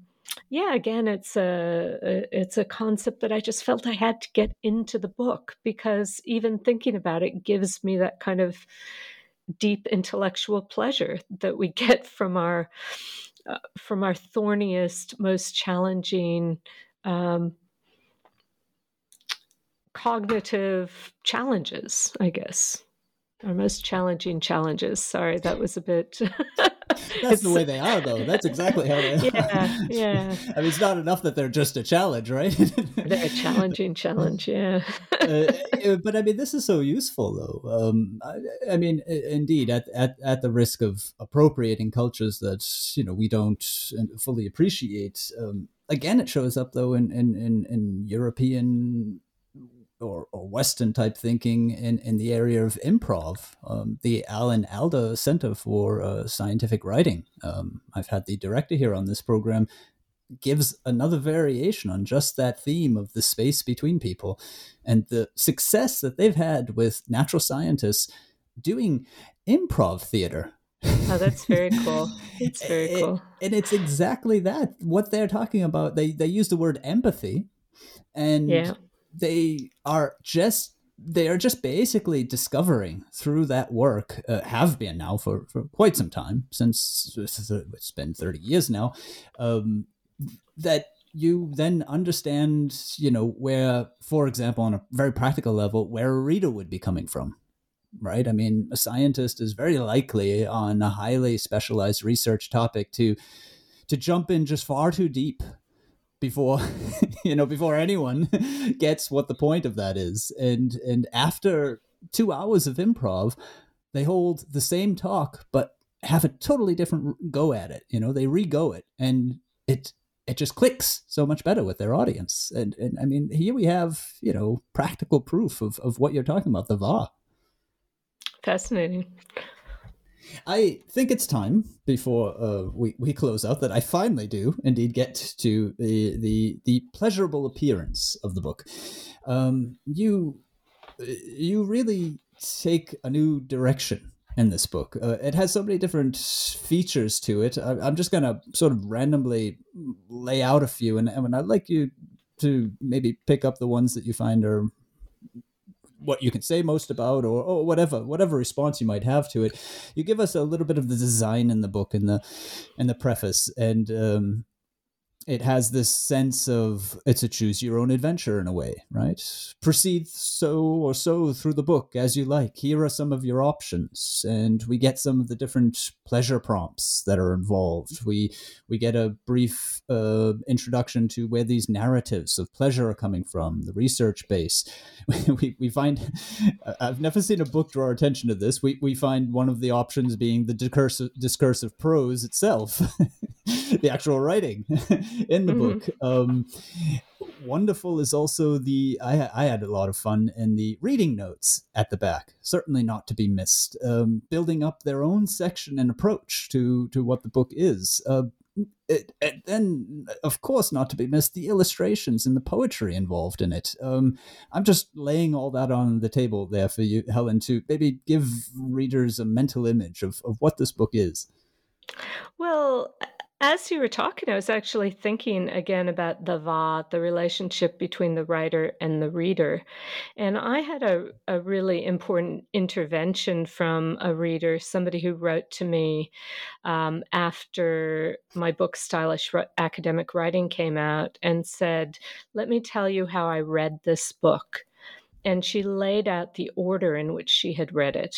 yeah again it's a it's a concept that i just felt i had to get into the book because even thinking about it gives me that kind of deep intellectual pleasure that we get from our uh, from our thorniest most challenging um, cognitive challenges, I guess. Our most challenging challenges. Sorry, that was a bit. That's the way they are, though. That's exactly how they are. Yeah, yeah. I mean, it's not enough that they're just a challenge, right? they're a challenging challenge, yeah. uh, but I mean, this is so useful, though. Um, I, I, mean, indeed, at, at at the risk of appropriating cultures that you know we don't fully appreciate. Um, again, it shows up though in in in, in European or, or Western type thinking in, in the area of improv. Um, the Alan Alda Center for uh, Scientific Writing. Um, I've had the director here on this program gives another variation on just that theme of the space between people and the success that they've had with natural scientists doing improv theater. Oh, that's very cool. It's very cool. and it's exactly that. What they're talking about, they, they use the word empathy. And yeah they are just they are just basically discovering through that work uh, have been now for, for quite some time since it's been 30 years now um, that you then understand you know where for example on a very practical level where a reader would be coming from right? I mean a scientist is very likely on a highly specialized research topic to to jump in just far too deep before you know before anyone gets what the point of that is. And and after two hours of improv they hold the same talk but have a totally different go at it you know they re-go it and it it just clicks so much better with their audience. And and i mean here we have you know practical proof of of what you're talking about the va fascinating I think it's time before uh, we we close out that I finally do indeed get to the the the pleasurable appearance of the book. Um, you you really take a new direction in this book. Uh, it has so many different features to it. I, am just going to sort of randomly lay out a few, and, and I'd like you to maybe pick up the ones that you find are what you can say most about or, or whatever whatever response you might have to it. You give us a little bit of the design in the book in the in the preface. And um, it has this sense of it's a choose your own adventure in a way, right? Proceed so or so through the book as you like. Here are some of your options, and we get some of the different pleasure prompts that are involved. We we get a brief uh, introduction to where these narratives of pleasure are coming from, the research base. we, we find I've never seen a book draw attention to this. We we find one of the options being the discursive discursive prose itself. the actual writing in the mm-hmm. book. Um, wonderful is also the I, I, had a lot of fun in the reading notes at the back certainly not to be missed um, building up their own section and approach to to what the book is uh, it, it, then of course not to be missed the illustrations and the poetry involved in it um, i'm just laying all that on the table there for you helen to maybe give readers a mental image of, of what this book is well as you were talking, I was actually thinking again about the va, the relationship between the writer and the reader. And I had a, a really important intervention from a reader, somebody who wrote to me um, after my book, Stylish Academic Writing, came out and said, Let me tell you how I read this book. And she laid out the order in which she had read it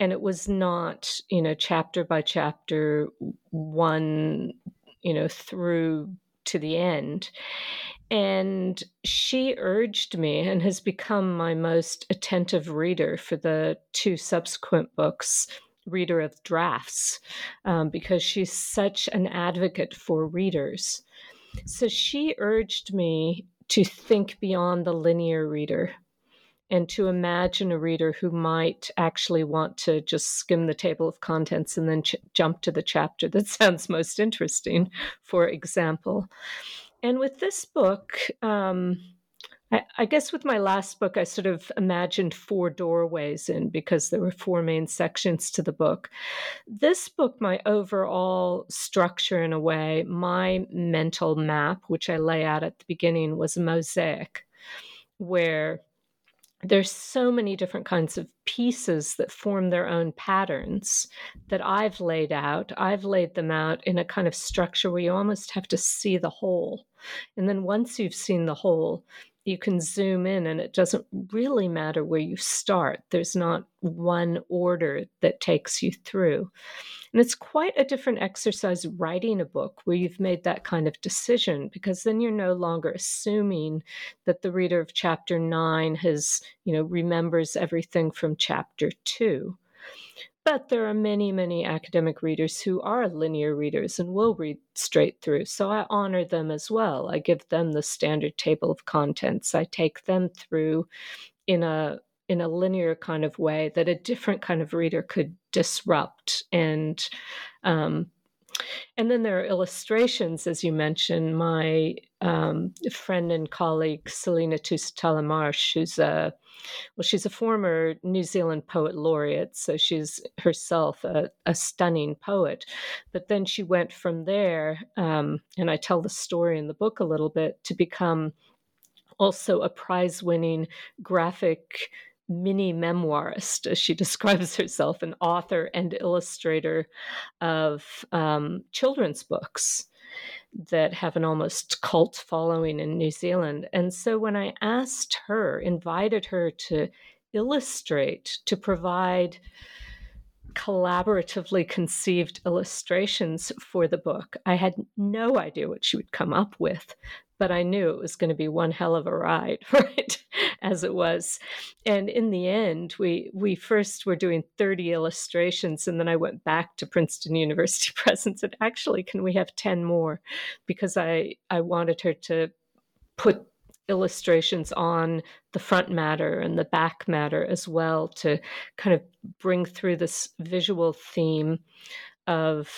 and it was not you know chapter by chapter one you know through to the end. And she urged me and has become my most attentive reader for the two subsequent books reader of drafts um, because she's such an advocate for readers. So she urged me to think beyond the linear reader and to imagine a reader who might actually want to just skim the table of contents and then ch- jump to the chapter that sounds most interesting, for example. And with this book, um, I, I, guess with my last book, I sort of imagined four doorways in because there were four main sections to the book. This book, my overall structure in a way, my mental map, which I lay out at the beginning, was a mosaic where there's so many different kinds of pieces that form their own patterns that I've laid out. I've laid them out in a kind of structure where you almost have to see the whole. And then once you've seen the whole, you can zoom in and it doesn't really matter where you start. There's not one order that takes you through. And it's quite a different exercise writing a book where you've made that kind of decision because then you're no longer assuming that the reader of chapter 9 has, you know, remembers everything from chapter 2. But there are many, many academic readers who are linear readers and will read straight through. So I honor them as well. I give them the standard table of contents. I take them through in a in a linear kind of way that a different kind of reader could disrupt and um, and then there are illustrations, as you mentioned. My um, friend and colleague Selina Tusitala-Marsh, who's a well, she's a former New Zealand poet laureate, so she's herself a, a stunning poet. But then she went from there, um, and I tell the story in the book a little bit, to become also a prize-winning graphic mini memoirist, as she describes herself, an author and illustrator of um, children's books that have an almost cult following in New Zealand. And so when I asked her, invited her to illustrate, to provide collaboratively conceived illustrations for the book. I had no idea what she would come up with, but I knew it was going to be one hell of a ride, right? As it was. And in the end, we we first were doing 30 illustrations and then I went back to Princeton University Press and said, "Actually, can we have 10 more?" because I I wanted her to put illustrations on the front matter and the back matter as well to kind of bring through this visual theme of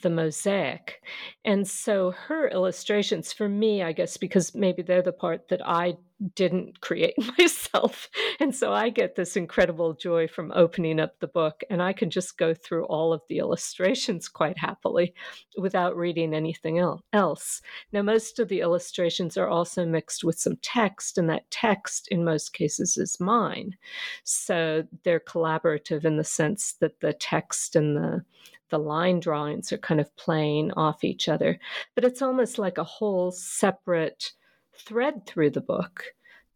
the mosaic. And so her illustrations, for me, I guess, because maybe they're the part that I didn't create myself. And so I get this incredible joy from opening up the book, and I can just go through all of the illustrations quite happily without reading anything else. Now, most of the illustrations are also mixed with some text, and that text, in most cases, is mine. So they're collaborative in the sense that the text and the the line drawings are kind of playing off each other. But it's almost like a whole separate thread through the book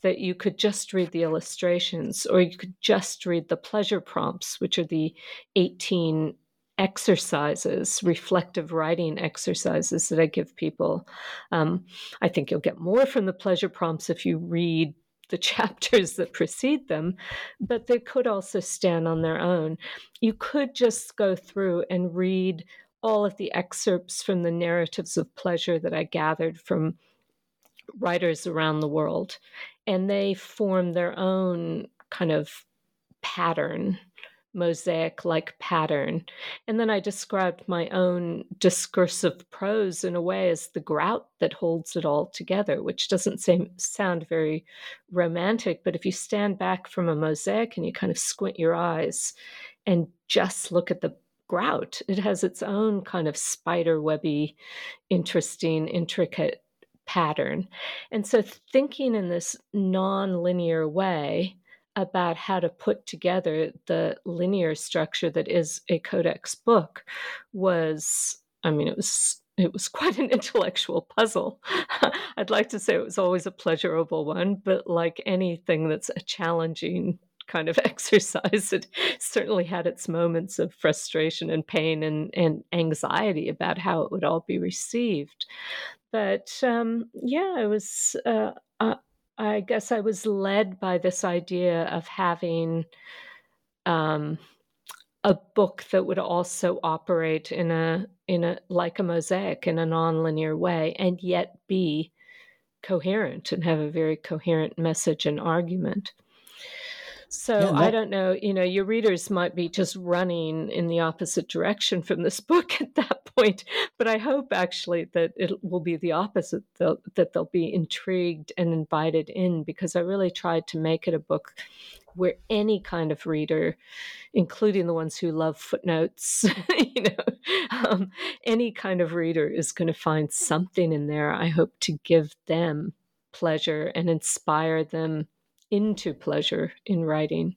that you could just read the illustrations or you could just read the pleasure prompts, which are the 18 exercises, reflective writing exercises that I give people. Um, I think you'll get more from the pleasure prompts if you read the chapters that precede them, but they could also stand on their own. You could just go through and read all of the excerpts from the narratives of pleasure that I gathered from writers around the world, and they form their own kind of pattern mosaic like pattern. And then I described my own discursive prose in a way as the grout that holds it all together, which doesn't seem, sound very romantic. But if you stand back from a mosaic and you kind of squint your eyes and just look at the grout, it has its own kind of spider webby, interesting, intricate pattern. And so thinking in this non linear way, about how to put together the linear structure that is a codex book was i mean it was it was quite an intellectual puzzle. I'd like to say it was always a pleasurable one, but like anything that's a challenging kind of exercise, it certainly had its moments of frustration and pain and, and anxiety about how it would all be received. But um, yeah, it was. Uh, uh, I guess I was led by this idea of having um, a book that would also operate in a in a like a mosaic in a nonlinear way, and yet be coherent and have a very coherent message and argument. So yeah, that... I don't know, you know, your readers might be just running in the opposite direction from this book at that point, but I hope actually that it will be the opposite, they'll, that they'll be intrigued and invited in because I really tried to make it a book where any kind of reader, including the ones who love footnotes, you know, um, any kind of reader is going to find something in there. I hope to give them pleasure and inspire them into pleasure in writing.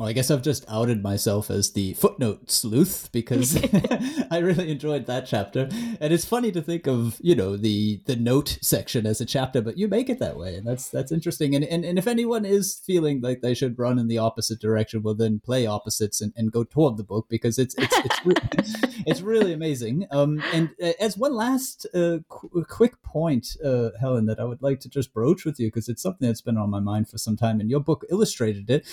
Well, I guess I've just outed myself as the footnote sleuth because I really enjoyed that chapter. And it's funny to think of, you know, the the note section as a chapter, but you make it that way. And that's that's interesting. And and, and if anyone is feeling like they should run in the opposite direction, well then play opposites and, and go toward the book because it's it's it's, re- it's really amazing. Um and uh, as one last uh, qu- quick point, uh, Helen, that I would like to just broach with you because it's something that's been on my mind for some time and your book illustrated it.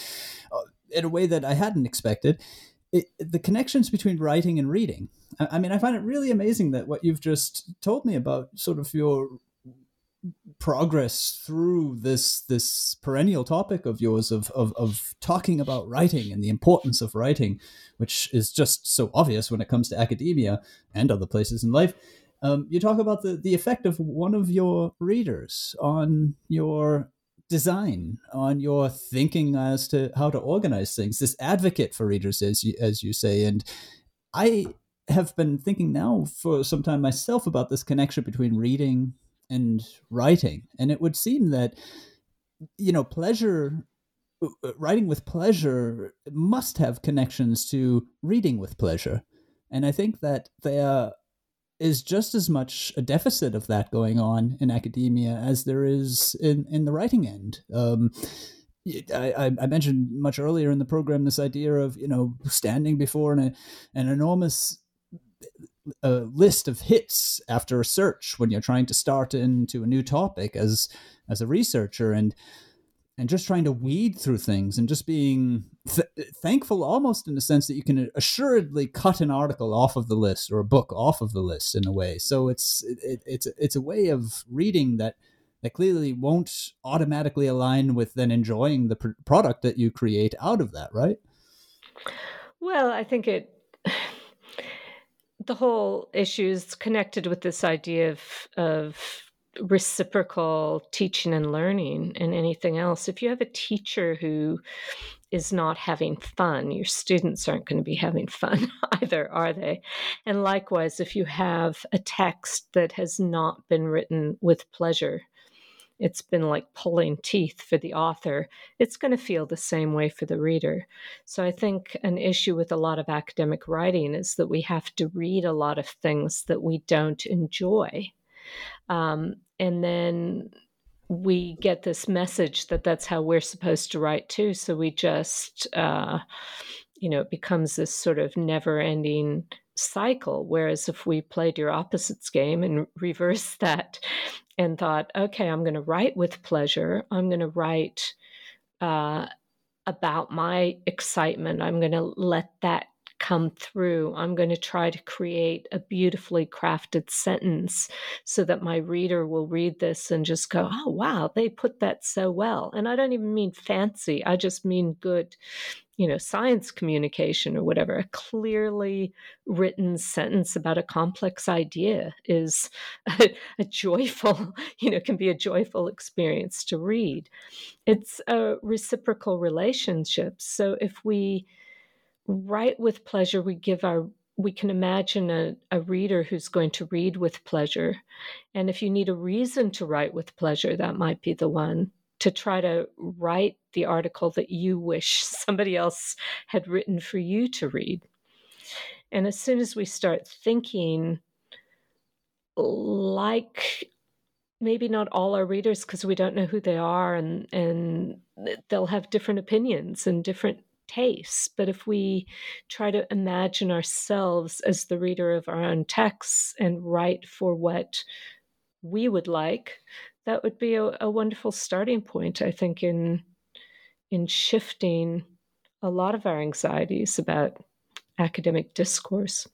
Uh, in a way that I hadn't expected. It, the connections between writing and reading. I, I mean, I find it really amazing that what you've just told me about sort of your progress through this this perennial topic of yours of, of of talking about writing and the importance of writing, which is just so obvious when it comes to academia and other places in life. Um, you talk about the the effect of one of your readers on your design, on your thinking as to how to organize things. This advocate for readers, as you, as you say, and I have been thinking now for some time myself about this connection between reading and writing, and it would seem that you know pleasure writing with pleasure must have connections to reading with pleasure. And i think that there is just as much a deficit of that going on in academia as there is in, in the writing end. Um, I, I, mentioned much earlier in the program this idea of you know standing before an, an enormous uh, list of hits after a search when you're trying to start into a new topic as as a researcher and and just trying to weed through things and just being th- thankful almost in the sense that you can assuredly cut an article off of the list or a book off of the list in a way. So it's it, it's it's a way of reading that that clearly won't automatically align with then enjoying the pr- product that you create out of that right? Well i think it the whole issue is connected with this idea of of reciprocal teaching and learning and anything else. If you have a teacher who is not having fun, your students aren't going to be having fun either, are they? And likewise, if you have a text that has not been written with pleasure, it's been like pulling teeth for the author, it's going to feel the same way for the reader. So I think an issue with a lot of academic writing is that we have to read a lot of things that we don't enjoy. Um, and then we get this message that that's how we're supposed to write too. So we just, uh, you know, it becomes this sort of never ending cycle. Whereas if we played your opposites game and reversed that and thought, okay, I'm going to write with pleasure, I'm going to write uh, about my excitement, I'm going to let that come through. I'm going to try to create a beautifully crafted sentence so that my reader will read this and just go, oh, wow, they put that so well. And I don't even mean fancy, I just mean good you know, science communication or whatever, a clearly written sentence about a complex idea is a, a, joyful, you know, can be a joyful experience to read. It's a reciprocal relationship. So if we write with pleasure, we give our we can imagine a, a reader who's going to read with pleasure. And if you need a reason to write with pleasure, that might be the one to try to write the article that you wish somebody else had written for you to read. And as soon as we start thinking like maybe not all our readers because we don't know who they are and and they'll have different opinions and different tastes. But if we try to imagine ourselves as the reader of our own texts and write for what we would like, that would be a, a wonderful starting point, I think, in in shifting a lot of our anxieties about academic discourse.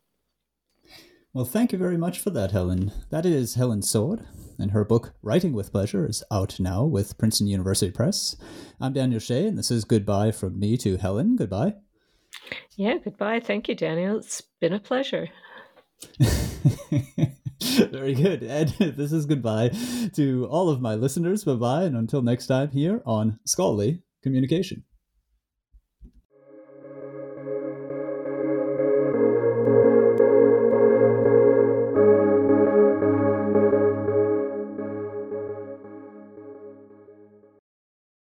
Well, thank you very much for that, Helen. That is Helen Sword, and her book Writing with Pleasure is out now with Princeton University Press. I'm Daniel Shea, and this is goodbye from me to Helen. Goodbye. Yeah, goodbye. Thank you, Daniel. It's been a pleasure. Very good. And this is goodbye to all of my listeners. Bye bye. And until next time, here on Scholarly Communication.